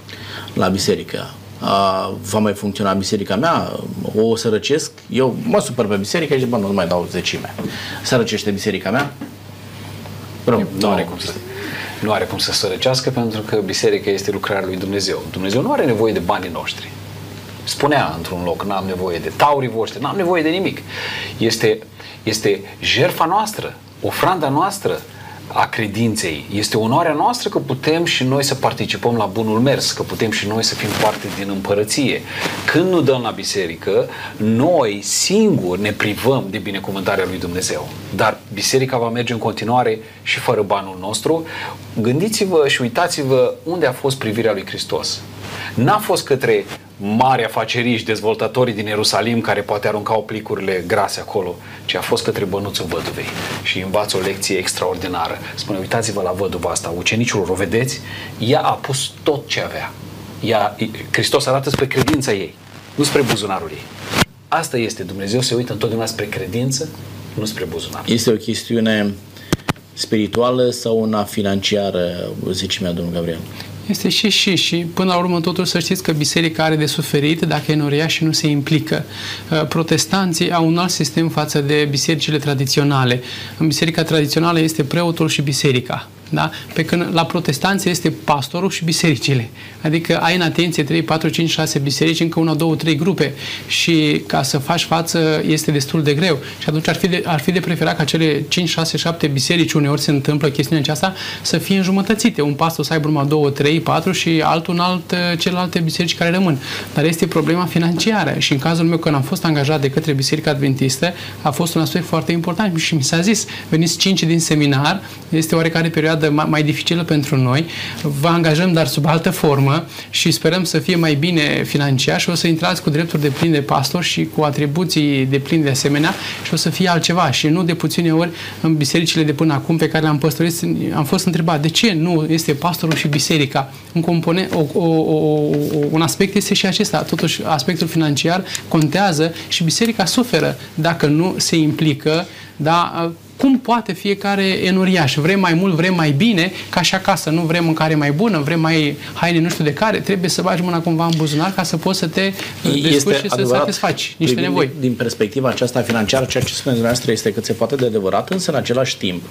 S1: la biserică, va mai funcționa biserica mea, o sărăcesc, eu mă supăr pe biserică și bă, nu mai dau zecime. Sărăcește biserica mea?
S3: Rău, nu are cum să nu are cum să sărăcească pentru că biserica este lucrarea lui Dumnezeu. Dumnezeu nu are nevoie de banii noștri. Spunea într-un loc, n-am nevoie de taurii voștri, n-am nevoie de nimic. Este, este jerfa noastră, ofranda noastră, a credinței. Este onoarea noastră că putem și noi să participăm la bunul mers, că putem și noi să fim parte din împărăție. Când nu dăm la biserică, noi singuri ne privăm de binecuvântarea lui Dumnezeu. Dar biserica va merge în continuare și fără banul nostru. Gândiți-vă și uitați-vă unde a fost privirea lui Hristos. N-a fost către mari afaceriști, dezvoltatorii din Ierusalim care poate aruncau plicurile grase acolo, ci a fost către bănuțul văduvei și învață o lecție extraordinară. Spune, uitați-vă la văduva asta, ucenicul, o vedeți? Ea a pus tot ce avea. Ea, Hristos arată spre credința ei, nu spre buzunarul ei. Asta este, Dumnezeu se uită întotdeauna spre credință, nu spre buzunar.
S1: Este o chestiune spirituală sau una financiară, zicimea domnul Gabriel?
S2: Este și și și până la urmă totul să știți că biserica are de suferit dacă e noria și nu se implică. Uh, protestanții au un alt sistem față de bisericile tradiționale. În biserica tradițională este preotul și biserica. Da? Pe când la protestanți este pastorul și bisericile. Adică ai în atenție 3, 4, 5, 6 biserici, încă una, două, trei grupe și ca să faci față este destul de greu. Și atunci ar fi de, ar fi de preferat ca cele 5, 6, 7 biserici, uneori se întâmplă chestiunea aceasta, să fie înjumătățite. Un pastor să aibă numai 2, 3, 4 și altul în alt, celelalte biserici care rămân. Dar este problema financiară și în cazul meu când am fost angajat de către Biserica Adventistă a fost un aspect foarte important și mi s-a zis, veniți 5 din seminar, este oarecare perioadă mai, mai dificilă pentru noi, vă angajăm dar sub altă formă și sperăm să fie mai bine financiar și o să intrați cu drepturi de plin de pastor și cu atribuții de plin de asemenea și o să fie altceva. Și nu de puține ori în bisericile de până acum pe care le-am păstorit am fost întrebat de ce nu este pastorul și biserica? Un component, o, o, o, un aspect este și acesta, totuși aspectul financiar contează și biserica suferă dacă nu se implică da, cum poate fiecare enuriaș. Vrem mai mult, vrem mai bine, ca și acasă. Nu vrem mâncare mai bună, vrem mai haine nu știu de care. Trebuie să bagi mâna cumva în buzunar ca să poți să te descurci și să satisfaci niște nevoi.
S1: Din perspectiva aceasta financiară, ceea ce spuneți dumneavoastră este cât se poate de adevărat, însă în același timp,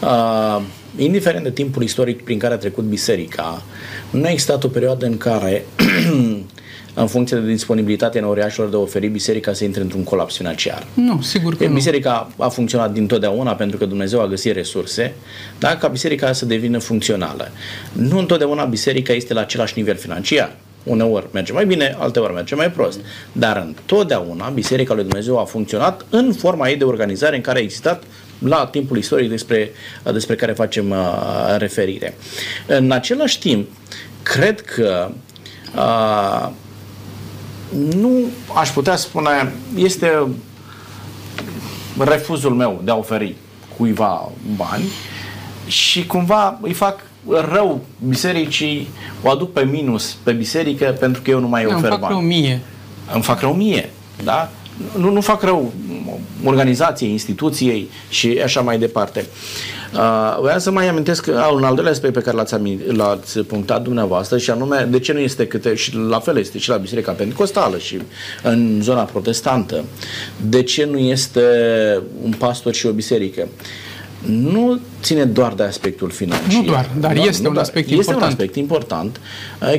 S1: uh, indiferent de timpul istoric prin care a trecut biserica, nu a existat o perioadă în care în funcție de disponibilitatea neuriașilor de a oferi biserica să intre într-un colaps financiar.
S2: Nu, sigur că
S1: Biserica nu. a funcționat dintotdeauna pentru că Dumnezeu a găsit resurse, da, ca biserica să devină funcțională. Nu întotdeauna biserica este la același nivel financiar. Uneori merge mai bine, alteori merge mai prost. Dar întotdeauna Biserica lui Dumnezeu a funcționat în forma ei de organizare în care a existat la timpul istoric despre, despre care facem uh, referire. În același timp, cred că uh, nu aș putea spune, este refuzul meu de a oferi cuiva bani și cumva îi fac rău bisericii, o aduc pe minus pe biserică pentru că eu nu mai ofer bani. Îmi
S2: fac rău mie.
S1: Îmi fac rău mie, da? Nu, nu fac rău organizației, instituției și așa mai departe. Uh, vreau să mai amintesc un al doilea aspect pe care l-ați, l-ați punctat dumneavoastră și anume de ce nu este câte, și la fel este și la Biserica Pentecostală și în zona protestantă, de ce nu este un pastor și o biserică? nu ține doar de aspectul financiar.
S2: Nu doar, dar
S1: da?
S2: este nu un aspect
S1: este
S2: important.
S1: un aspect important.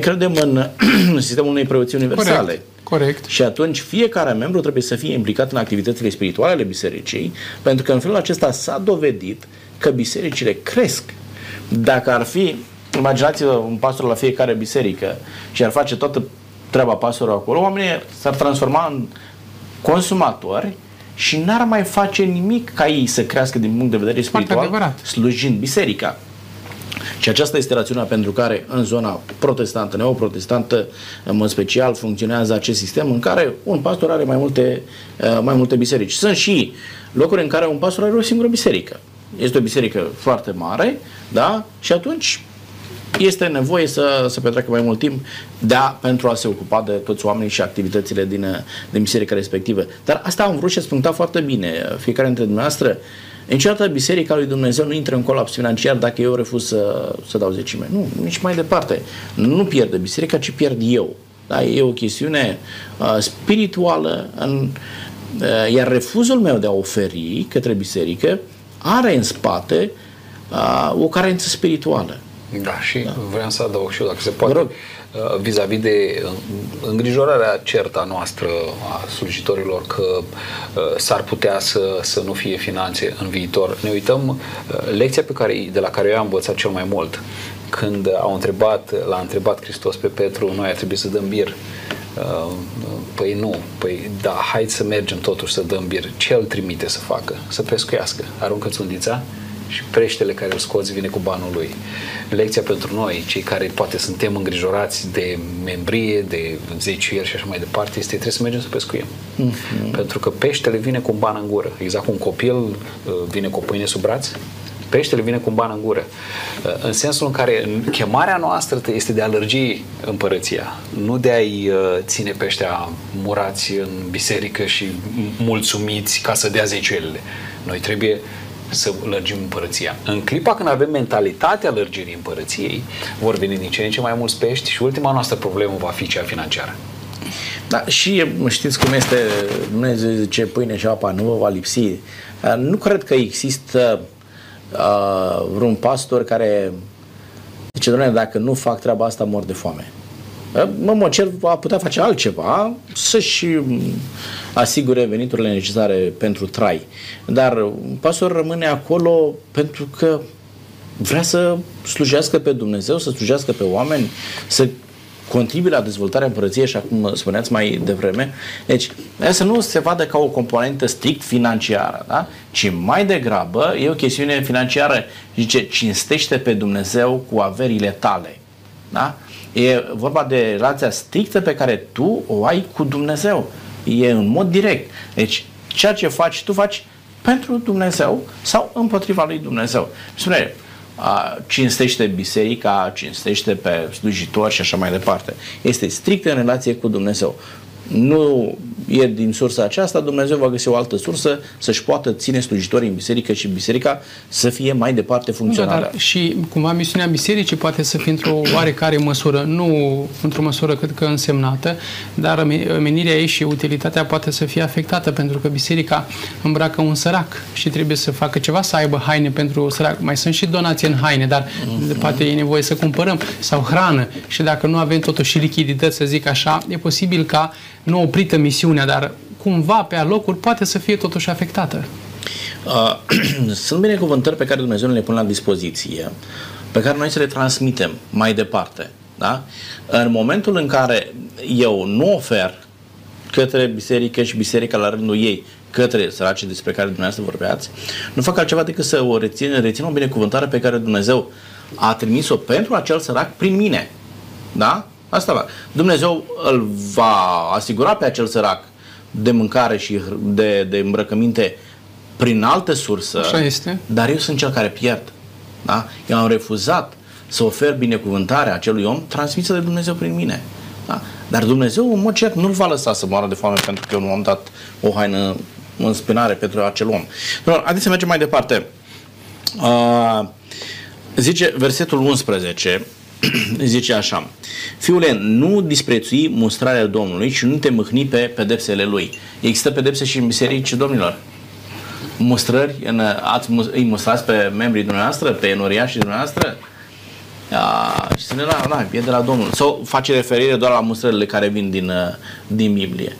S1: Credem în sistemul unei preoții universale. Corect.
S2: Corect.
S1: Și atunci fiecare membru trebuie să fie implicat în activitățile spirituale ale bisericii, pentru că în felul acesta s-a dovedit că bisericile cresc. Dacă ar fi, imaginați-vă un pastor la fiecare biserică și ar face toată treaba pastorului acolo, oamenii s-ar transforma în consumatori și n-ar mai face nimic ca ei să crească din punct de vedere spiritual, slujind biserica. Și aceasta este rațiunea pentru care în zona protestantă, neoprotestantă, în mod special, funcționează acest sistem în care un pastor are mai multe, uh, mai multe biserici. Sunt și locuri în care un pastor are o singură biserică. Este o biserică foarte mare, da? Și atunci este nevoie să, să petreacă mai mult timp da, pentru a se ocupa de toți oamenii și activitățile din, din biserica respectivă. Dar asta am vrut și ați punctat foarte bine. Fiecare dintre dumneavoastră Niciodată Biserica lui Dumnezeu nu intră în colaps financiar dacă eu refuz să, să dau zecime. Nu, nici mai departe. Nu pierde Biserica, ci pierd eu. Da? E o chestiune uh, spirituală, în, uh, iar refuzul meu de a oferi către biserică are în spate uh, o carență spirituală.
S3: Da, și da. vreau să adaug și eu, dacă se poate, uh, vis-a-vis de uh, îngrijorarea certa noastră a slujitorilor că uh, s-ar putea să, să nu fie finanțe în viitor. Ne uităm, lecția pe care, de la care eu am învățat cel mai mult, când au întrebat, l-a întrebat Hristos pe Petru, noi ar trebui să dăm bir. Păi nu, păi da, hai să mergem totuși să dăm bir. Ce îl trimite să facă? Să pescuiască. Aruncă țundița și preștele care îl scoți vine cu banul lui. Lecția pentru noi, cei care poate suntem îngrijorați de membrie, de zeciuieri și așa mai departe, este trebuie să mergem să pescuim. Mm-hmm. Pentru că peștele vine cu un ban în gură. Exact cum un copil uh, vine cu o pâine sub braț, peștele vine cu un ban în gură. Uh, în sensul în care chemarea noastră este de a lărgi împărăția, nu de a-i uh, ține peștea murați în biserică și mulțumiți ca să dea zeciuielile. Noi trebuie să lărgim împărăția. În clipa când avem mentalitatea lărgirii împărăției, vor veni din ce în ce mai mulți pești și ultima noastră problemă va fi cea financiară.
S1: Da, și știți cum este, Dumnezeu zice, pâine și apa nu vă va lipsi. Nu cred că există uh, vreun pastor care zice, doamne, dacă nu fac treaba asta, mor de foame. Uh, mă, mă cer, a putea face altceva, să-și asigure veniturile necesare pentru trai. Dar pastor rămâne acolo pentru că vrea să slujească pe Dumnezeu, să slujească pe oameni, să contribuie la dezvoltarea împărăției, așa cum spuneați mai devreme. Deci, să nu se vadă ca o componentă strict financiară, da? ci mai degrabă e o chestiune financiară. Zice, cinstește pe Dumnezeu cu averile tale. Da? E vorba de relația strictă pe care tu o ai cu Dumnezeu. E în mod direct. Deci, ceea ce faci, tu faci pentru Dumnezeu sau împotriva lui Dumnezeu. Spune, a, cinstește biserica, cinstește pe slujitori și așa mai departe. Este strict în relație cu Dumnezeu nu e din sursa aceasta, Dumnezeu va găsi o altă sursă să-și poată ține slujitorii în biserică și biserica să fie mai departe funcțională. Da, dar
S2: și cumva misiunea bisericii poate să fie într-o oarecare măsură, nu într-o măsură cât că însemnată, dar menirea ei și utilitatea poate să fie afectată pentru că biserica îmbracă un sărac și trebuie să facă ceva, să aibă haine pentru sărac. Mai sunt și donații în haine, dar mm-hmm. poate e nevoie să cumpărăm sau hrană și dacă nu avem totuși și lichidități, să zic așa, e posibil ca nu oprită misiunea, dar cumva pe alocuri poate să fie totuși afectată.
S1: Uh, sunt binecuvântări pe care Dumnezeu le pune la dispoziție, pe care noi să le transmitem mai departe. Da? În momentul în care eu nu ofer către biserică și biserica la rândul ei, către săracii despre care dumneavoastră vorbeați, nu fac altceva decât să o rețin, rețin o binecuvântare pe care Dumnezeu a trimis-o pentru acel sărac prin mine. Da? Asta va. Dumnezeu îl va asigura pe acel sărac de mâncare și de, de îmbrăcăminte prin altă sursă,
S2: Așa este.
S1: dar eu sunt cel care pierd. Da? Eu am refuzat să ofer binecuvântarea acelui om transmisă de Dumnezeu prin mine. Da? Dar Dumnezeu, în mod cert, nu-l va lăsa să moară de foame pentru că eu nu am dat o haină în spinare pentru acel om. Doar, haideți să mergem mai departe. Uh, zice versetul 11, zice așa, Fiule, nu disprețui mustrarea Domnului și nu te mâhni pe pedepsele Lui. Există pedepse și în biserici, domnilor? Mustrări? În, ați, îi mustrați pe membrii dumneavoastră, pe enoriașii dumneavoastră? A, și să ne la, da, e de la Domnul. Sau face referire doar la mustrările care vin din, din Biblie.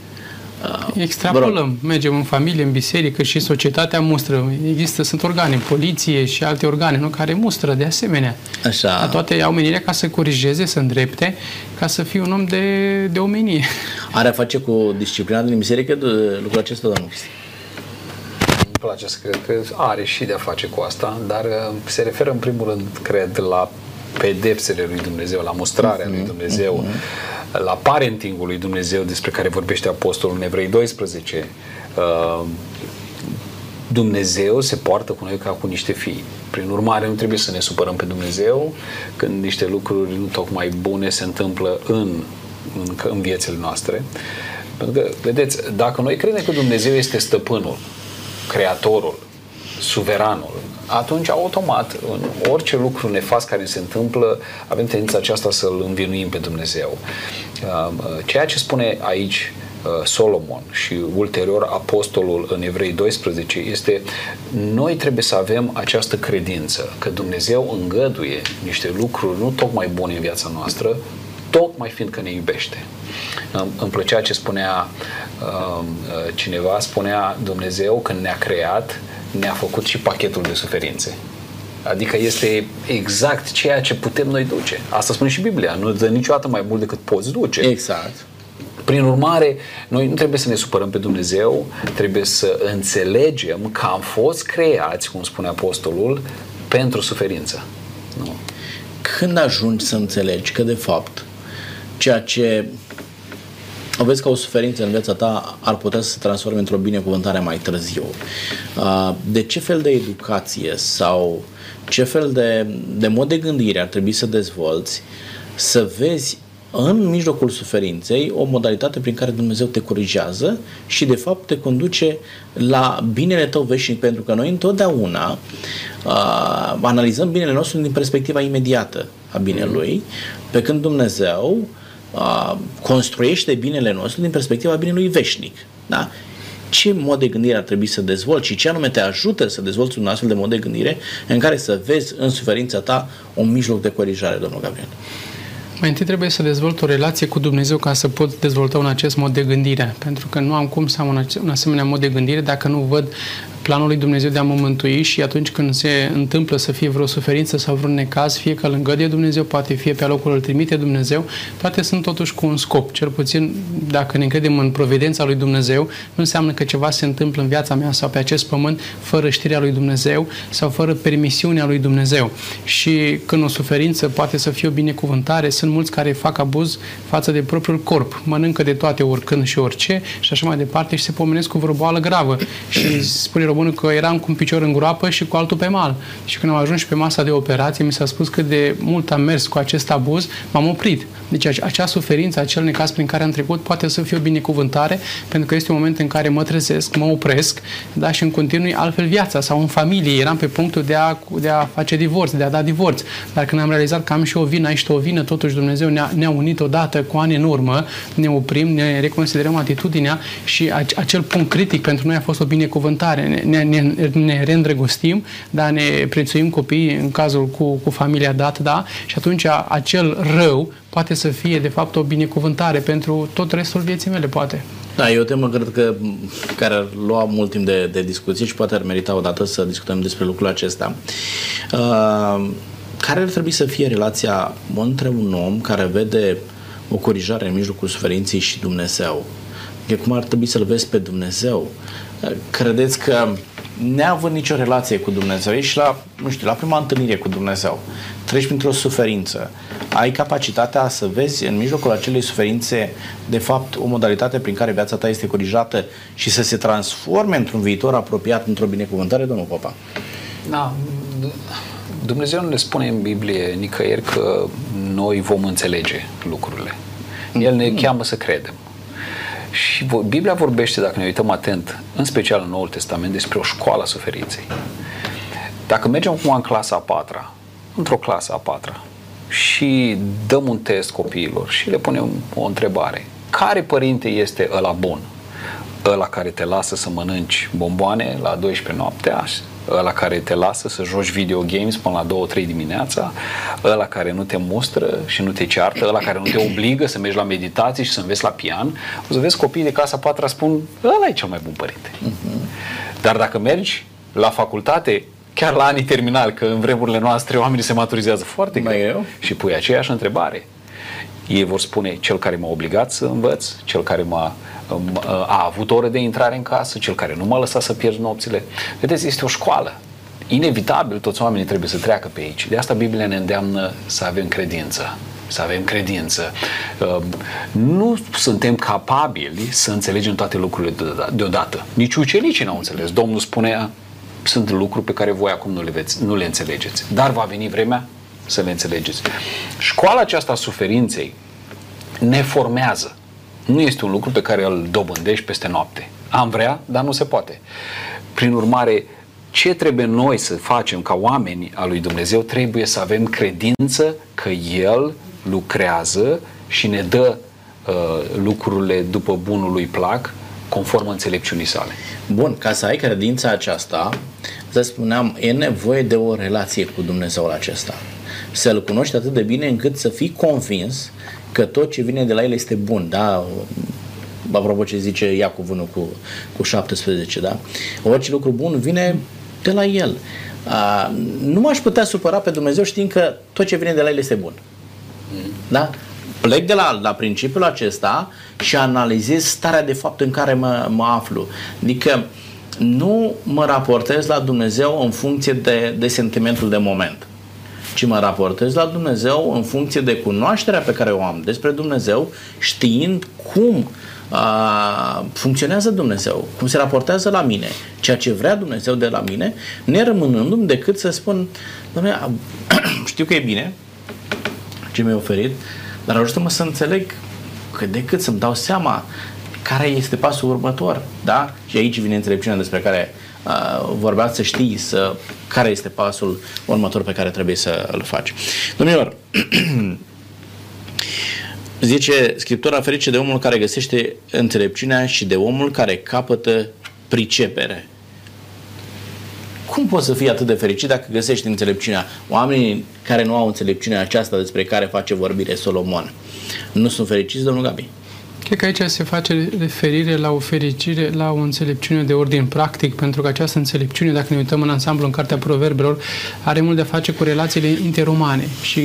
S2: Uh, Extrapolăm, mergem în familie, în biserică și societatea mustră. Există, sunt organe, poliție și alte organe nu, care mustră de asemenea.
S1: Așa.
S2: Dar toate au menirea ca să corigeze, să îndrepte, ca să fie un om de, de omenie.
S1: Are a face cu disciplina din biserică de lucrul acesta, domnul Cristi?
S3: Îmi place să cred că are și de a face cu asta, dar uh, se referă în primul rând, cred, la pedepsele lui Dumnezeu, la mustrarea mm-hmm. lui Dumnezeu. Mm-hmm la parentingul lui Dumnezeu despre care vorbește Apostolul în Evrei 12. Uh, Dumnezeu se poartă cu noi ca cu niște fii. Prin urmare, nu trebuie să ne supărăm pe Dumnezeu când niște lucruri nu tocmai bune se întâmplă în, în, în viețile noastre. Pentru că, vedeți, dacă noi credem că Dumnezeu este stăpânul, creatorul, suveranul, atunci automat în orice lucru nefast care se întâmplă avem tendința aceasta să-L învinuim pe Dumnezeu. Uh, uh, ceea ce spune aici uh, Solomon și ulterior apostolul în Evrei 12 este noi trebuie să avem această credință că Dumnezeu îngăduie niște lucruri nu tocmai bune în viața noastră, tocmai fiindcă ne iubește. Îmi plăcea ce spunea cineva, spunea Dumnezeu când ne-a creat, ne-a făcut și pachetul de suferințe. Adică este exact ceea ce putem noi duce. Asta spune și Biblia. Nu dă niciodată mai mult decât poți duce.
S1: Exact.
S3: Prin urmare, noi nu trebuie să ne supărăm pe Dumnezeu, trebuie să înțelegem că am fost creați, cum spune Apostolul, pentru suferință. Nu.
S1: Când ajungi să înțelegi că, de fapt, ceea ce o vezi ca o suferință în viața ta ar putea să se transforme într-o binecuvântare mai târziu. De ce fel de educație sau ce fel de, de mod de gândire ar trebui să dezvolți să vezi în mijlocul suferinței o modalitate prin care Dumnezeu te corigează și de fapt te conduce la binele tău veșnic, pentru că noi întotdeauna uh, analizăm binele nostru din perspectiva imediată a binelui, pe când Dumnezeu uh, construiește binele nostru din perspectiva binelui veșnic. Da? ce mod de gândire ar trebui să dezvolți și ce anume te ajută să dezvolți un astfel de mod de gândire în care să vezi în suferința ta un mijloc de corijare, domnul Gabriel.
S2: Mai întâi trebuie să dezvolt o relație cu Dumnezeu ca să pot dezvolta un acest mod de gândire, pentru că nu am cum să am un, un asemenea mod de gândire dacă nu văd planul lui Dumnezeu de a mă mântui și atunci când se întâmplă să fie vreo suferință sau vreun necaz, fie că îl îngăduie Dumnezeu, poate fie pe locul îl trimite Dumnezeu, toate sunt totuși cu un scop. Cel puțin, dacă ne încredem în providența lui Dumnezeu, nu înseamnă că ceva se întâmplă în viața mea sau pe acest pământ fără știrea lui Dumnezeu sau fără permisiunea lui Dumnezeu. Și când o suferință poate să fie o binecuvântare, sunt mulți care fac abuz față de propriul corp, mănâncă de toate oricând și orice și așa mai departe și se pomenesc cu vreo boală gravă. Și spune românul că eram cu un picior în groapă și cu altul pe mal. Și când am ajuns și pe masa de operație, mi s-a spus cât de mult am mers cu acest abuz, m-am oprit. Deci acea suferință, acel necaz prin care am trecut poate să fie o binecuvântare, pentru că este un moment în care mă trezesc, mă opresc, da, și în continui altfel viața sau în familie. Eram pe punctul de a, de a face divorț, de a da divorț. Dar când am realizat că am și o vină, aici o vină, totuși Dumnezeu ne-a, ne-a unit odată cu ani în urmă, ne oprim, ne reconsiderăm atitudinea și acel punct critic pentru noi a fost o binecuvântare. Ne, ne, ne reîndrăgostim, dar ne prețuim copiii în cazul cu, cu familia dată, da? Și atunci acel rău poate să fie, de fapt, o binecuvântare pentru tot restul vieții mele, poate.
S1: Da, e o temă, cred că, care ar lua mult timp de, de discuție și poate ar merita odată să discutăm despre lucrul acesta. Uh, care ar trebui să fie relația între un om care vede o corijare în mijlocul suferinței și Dumnezeu? Adică cum ar trebui să-L vezi pe Dumnezeu? Credeți că neavând nicio relație cu Dumnezeu, ești la, nu știu, la prima întâlnire cu Dumnezeu, treci printr-o suferință, ai capacitatea să vezi în mijlocul acelei suferințe, de fapt, o modalitate prin care viața ta este corijată și să se transforme într-un viitor apropiat, într-o binecuvântare, domnul Popa?
S3: Da, Dumnezeu nu ne spune în Biblie nicăieri că noi vom înțelege lucrurile. El ne mm. cheamă să credem. Și Biblia vorbește, dacă ne uităm atent, în special în Noul Testament, despre o școală a suferinței. Dacă mergem acum în clasa a patra, într-o clasă a patra, și dăm un test copiilor și le punem o întrebare. Care părinte este ăla bun? Ăla care te lasă să mănânci bomboane la 12 noaptea, ăla care te lasă să joci video games până la 2-3 dimineața, ăla care nu te mustră și nu te ceartă, ăla care nu te obligă să mergi la meditație și să înveți la pian, o să vezi copiii de clasa 4 spun, ăla e cel mai bun părinte. Uh-huh. Dar dacă mergi la facultate, chiar la anii terminali, că în vremurile noastre oamenii se maturizează foarte greu, greu și pui aceeași întrebare. Ei vor spune cel care m-a obligat să învăț, cel care m-a a avut ore de intrare în casă, cel care nu m-a lăsat să pierd nopțile. Vedeți, este o școală. Inevitabil toți oamenii trebuie să treacă pe aici. De asta Biblia ne îndeamnă să avem credință să avem credință. Nu suntem capabili să înțelegem toate lucrurile deodată. Nici ucenicii n-au înțeles. Domnul spunea, sunt lucruri pe care voi acum nu le, veți, nu le înțelegeți. Dar va veni vremea să le înțelegeți. Școala aceasta a suferinței ne formează. Nu este un lucru pe care îl dobândești peste noapte. Am vrea, dar nu se poate. Prin urmare, ce trebuie noi să facem ca oameni al lui Dumnezeu? Trebuie să avem credință că El lucrează și ne dă uh, lucrurile după bunul lui plac, conform înțelepciunii sale.
S1: Bun, ca să ai credința aceasta, să spuneam, e nevoie de o relație cu Dumnezeul acesta. Să-L cunoști atât de bine încât să fii convins că tot ce vine de la El este bun, da? Apropo ce zice Iacov cu, cu 17, da? Orice lucru bun vine de la El. A, nu m-aș putea supăra pe Dumnezeu știind că tot ce vine de la El este bun. Da? Plec de la, la principiul acesta și analizez starea de fapt în care mă, mă aflu. Adică nu mă raportez la Dumnezeu în funcție de, de sentimentul de moment ci mă raportez la Dumnezeu în funcție de cunoașterea pe care o am despre Dumnezeu, știind cum a, funcționează Dumnezeu, cum se raportează la mine, ceea ce vrea Dumnezeu de la mine, nerămânându-mi decât să spun, Doamne, știu că e bine ce mi-ai oferit, dar ajută-mă să înțeleg că decât să-mi dau seama care este pasul următor, da? Și aici vine înțelepciunea despre care uh, vorbeați să știi să, care este pasul următor pe care trebuie să îl faci. Domnilor, zice Scriptura ferice de omul care găsește înțelepciunea și de omul care capătă pricepere. Cum poți să fii atât de fericit dacă găsești înțelepciunea? Oamenii care nu au înțelepciunea aceasta despre care face vorbire Solomon nu sunt fericiți, domnul Gabi?
S2: Cred că aici se face referire la o fericire, la o înțelepciune de ordin practic, pentru că această înțelepciune, dacă ne uităm în ansamblu în Cartea Proverbelor, are mult de a face cu relațiile interumane și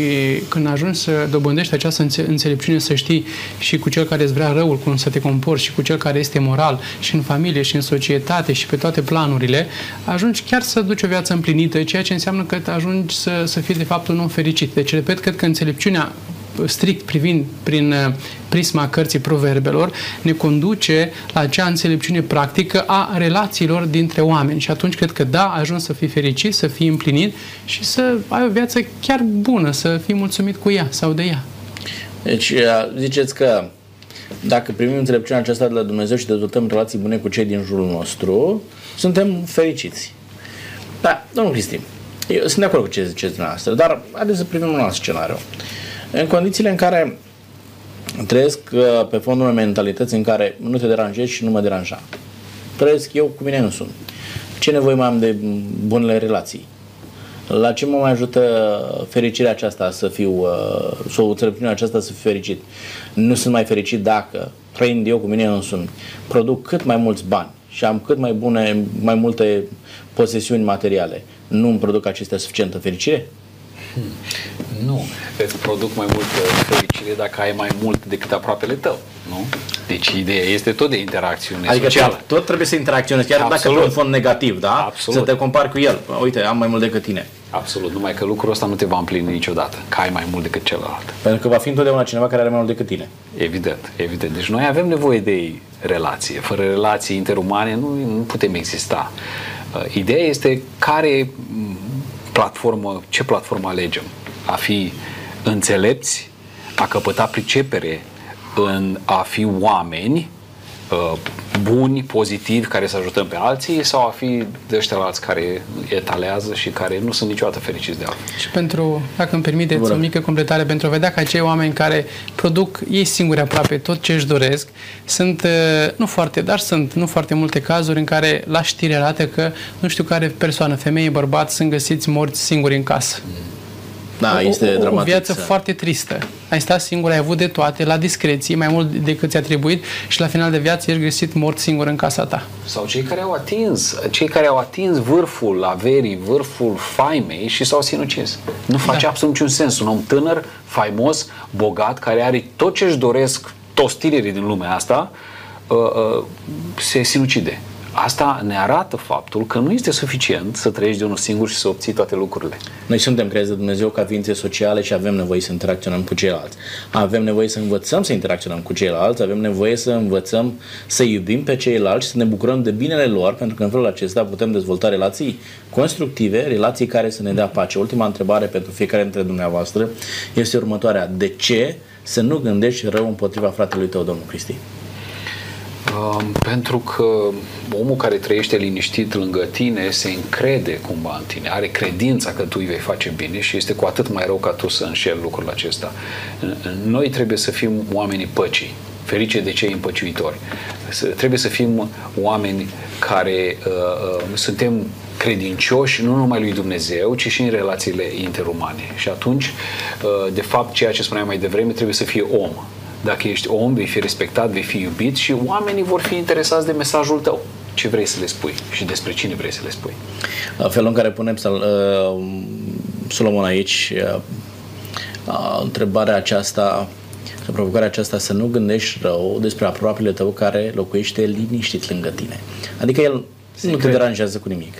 S2: când ajungi să dobândești această înțelepciune, să știi și cu cel care îți vrea răul, cum să te comporți și cu cel care este moral și în familie și în societate și pe toate planurile, ajungi chiar să duci o viață împlinită, ceea ce înseamnă că ajungi să, să fii de fapt un om fericit. Deci, repet, cred că înțelepciunea strict privind prin uh, prisma cărții proverbelor, ne conduce la acea înțelepciune practică a relațiilor dintre oameni. Și atunci cred că da, ajuns să fii fericit, să fii împlinit și să ai o viață chiar bună, să fii mulțumit cu ea sau de ea.
S1: Deci uh, ziceți că dacă primim înțelepciunea aceasta de la Dumnezeu și dezvoltăm relații bune cu cei din jurul nostru, suntem fericiți. Da, domnul Cristi, eu sunt de acord cu ce ziceți dumneavoastră, dar haideți să privim un alt scenariu. În condițiile în care trăiesc uh, pe fondul unei mentalități în care nu te deranjezi și nu mă deranja. Trăiesc eu cu mine însumi. Ce nevoie mai am de bunele relații? La ce mă mai ajută fericirea aceasta să fiu, uh, sau înțelepciunea aceasta să fiu fericit? Nu sunt mai fericit dacă, trăind eu cu mine însumi, produc cât mai mulți bani și am cât mai bune, mai multe posesiuni materiale. Nu îmi produc acestea suficientă fericire?
S3: Hmm. Nu. Îți produc mai multă fericire dacă ai mai mult decât aproapele tău. Nu? Deci ideea este tot de interacțiune
S1: adică
S3: socială.
S1: tot trebuie să interacționezi, chiar Absolut. dacă pe un fond negativ, da?
S3: Absolut.
S1: Să te compari cu el. Uite, am mai mult decât tine.
S3: Absolut, numai că lucrul ăsta nu te va împlini niciodată, că ai mai mult decât celălalt.
S1: Pentru că va fi întotdeauna cineva care are mai mult decât tine.
S3: Evident, evident. Deci noi avem nevoie de relație. Fără relații interumane nu, nu putem exista. Uh, ideea este care platformă, ce platformă alegem? A fi înțelepți, a căpăta pricepere în a fi oameni uh, buni, pozitivi, care să ajutăm pe alții sau a fi de ăștia alți care etalează și care nu sunt niciodată fericiți de altfel.
S2: Și pentru, dacă îmi permiteți Bună. o mică completare, pentru a vedea că acei oameni care produc ei singuri aproape tot ce își doresc, sunt, uh, nu foarte, dar sunt nu foarte multe cazuri în care la știri arată că nu știu care persoană, femeie, bărbat, sunt găsiți morți singuri în casă. Mm
S1: da, este
S2: o,
S1: dramatic.
S2: O viață să... foarte tristă. Ai stat singur, ai avut de toate, la discreție, mai mult decât ți-a trebuit și la final de viață ești găsit mort singur în casa ta.
S3: Sau cei care au atins, cei care au atins vârful averii, vârful faimei și s-au sinucis. Nu face da. absolut niciun sens. Un om tânăr, faimos, bogat, care are tot ce își doresc toți tinerii din lumea asta, uh, uh, se sinucide. Asta ne arată faptul că nu este suficient să trăiești de unul singur și să obții toate lucrurile.
S1: Noi suntem creați de Dumnezeu ca ființe sociale și avem nevoie să interacționăm cu ceilalți. Avem nevoie să învățăm să interacționăm cu ceilalți, avem nevoie să învățăm să iubim pe ceilalți și să ne bucurăm de binele lor, pentru că în felul acesta putem dezvolta relații constructive, relații care să ne dea pace. Ultima întrebare pentru fiecare dintre dumneavoastră este următoarea. De ce să nu gândești rău împotriva fratelui tău, domnul Cristi?
S3: Pentru că omul care trăiește liniștit lângă tine se încrede cumva în tine, are credința că tu îi vei face bine și este cu atât mai rău ca tu să înșeli lucrul acesta. Noi trebuie să fim oamenii păcii, ferice de cei împăciuitori. Trebuie să fim oameni care uh, uh, suntem credincioși nu numai lui Dumnezeu, ci și în relațiile interumane. Și atunci, uh, de fapt, ceea ce spuneam mai devreme, trebuie să fie om dacă ești om, vei fi respectat, vei fi iubit și oamenii vor fi interesați de mesajul tău. Ce vrei să le spui și despre cine vrei să le spui.
S1: Felul în care punem uh, Solomon aici, uh, uh, întrebarea aceasta sau provocarea aceasta să nu gândești rău despre aproapele tău care locuiește liniștit lângă tine. Adică el Se nu crede. te deranjează cu nimic.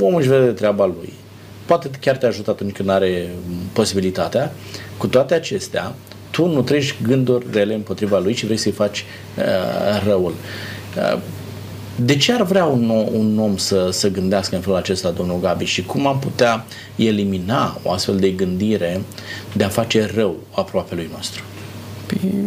S1: Omul își vede treaba lui. Poate chiar te ajută atunci când are posibilitatea. Cu toate acestea, tu nu treci gânduri rele împotriva lui, ci vrei să-i faci uh, răul. Uh, de ce ar vrea un, un om să, să gândească în felul acesta, domnul Gabi, și cum am putea elimina o astfel de gândire de a face rău aproape lui nostru?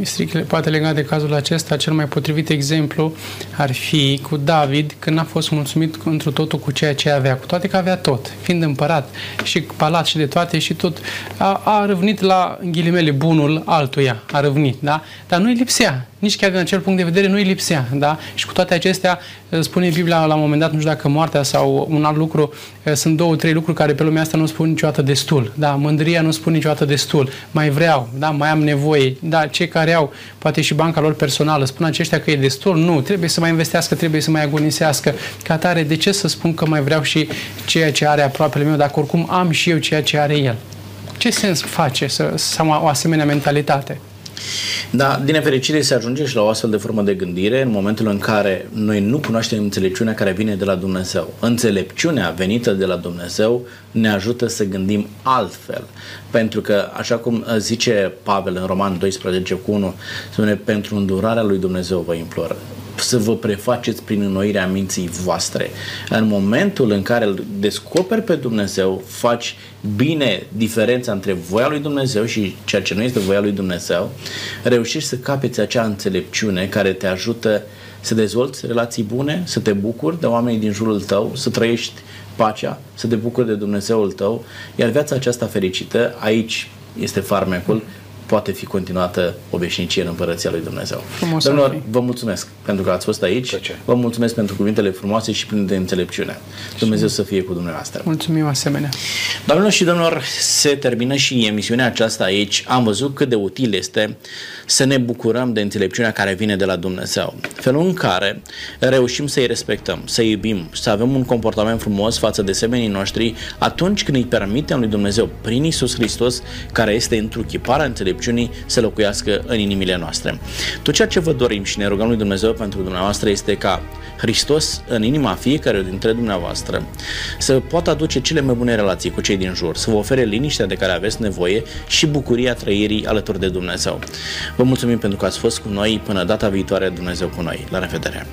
S2: Strict poate legat de cazul acesta, cel mai potrivit exemplu ar fi cu David, când a fost mulțumit întru totul cu ceea ce avea, cu toate că avea tot, fiind împărat și palat și de toate și tot, a, a răvnit la, în ghilimele, bunul altuia, a răvnit, da? Dar nu-i lipsea nici chiar din acel punct de vedere nu îi lipsea. Da? Și cu toate acestea, spune Biblia la un moment dat, nu știu dacă moartea sau un alt lucru, sunt două, trei lucruri care pe lumea asta nu spun niciodată destul. Da? Mândria nu spune niciodată destul. Mai vreau, da? mai am nevoie. Da? Cei care au, poate și banca lor personală, spun aceștia că e destul. Nu, trebuie să mai investească, trebuie să mai agonisească. Ca tare, de ce să spun că mai vreau și ceea ce are aproapele meu, dacă oricum am și eu ceea ce are el? Ce sens face să, să am o asemenea mentalitate?
S1: Da, din nefericire se ajunge și la o astfel de formă de gândire în momentul în care noi nu cunoaștem înțelepciunea care vine de la Dumnezeu. Înțelepciunea venită de la Dumnezeu ne ajută să gândim altfel. Pentru că, așa cum zice Pavel în Roman 12 cu 1, spune, pentru îndurarea lui Dumnezeu vă imploră să vă prefaceți prin înnoirea minții voastre. În momentul în care îl descoperi pe Dumnezeu, faci bine diferența între voia lui Dumnezeu și ceea ce nu este voia lui Dumnezeu, reușești să capeți acea înțelepciune care te ajută să dezvolți relații bune, să te bucuri de oamenii din jurul tău, să trăiești pacea, să te bucuri de Dumnezeul tău, iar viața aceasta fericită, aici este farmecul, poate fi continuată o veșnicie în Împărăția lui Dumnezeu.
S2: Frumos
S1: Domnilor, vă mulțumesc pentru că ați fost aici.
S3: Plăcere.
S1: Vă mulțumesc pentru cuvintele frumoase și pline de înțelepciune. Dumnezeu să fie cu dumneavoastră.
S2: Mulțumim asemenea.
S1: Doamnelor și domnilor, se termină și emisiunea aceasta aici. Am văzut cât de util este să ne bucurăm de înțelepciunea care vine de la Dumnezeu. Felul în care reușim să-i respectăm, să-i iubim, să avem un comportament frumos față de semenii noștri atunci când îi permitem lui Dumnezeu prin Isus Hristos, care este întruchiparea înțelepciunii, să locuiască în inimile noastre. Tot ceea ce vă dorim și ne rugăm lui Dumnezeu pentru dumneavoastră este ca Hristos în inima fiecare dintre dumneavoastră să poată aduce cele mai bune relații cu cei din jur, să vă ofere liniștea de care aveți nevoie și bucuria trăirii alături de Dumnezeu. Vă mulțumim pentru că ați fost cu noi până data viitoare Dumnezeu cu noi. La revedere!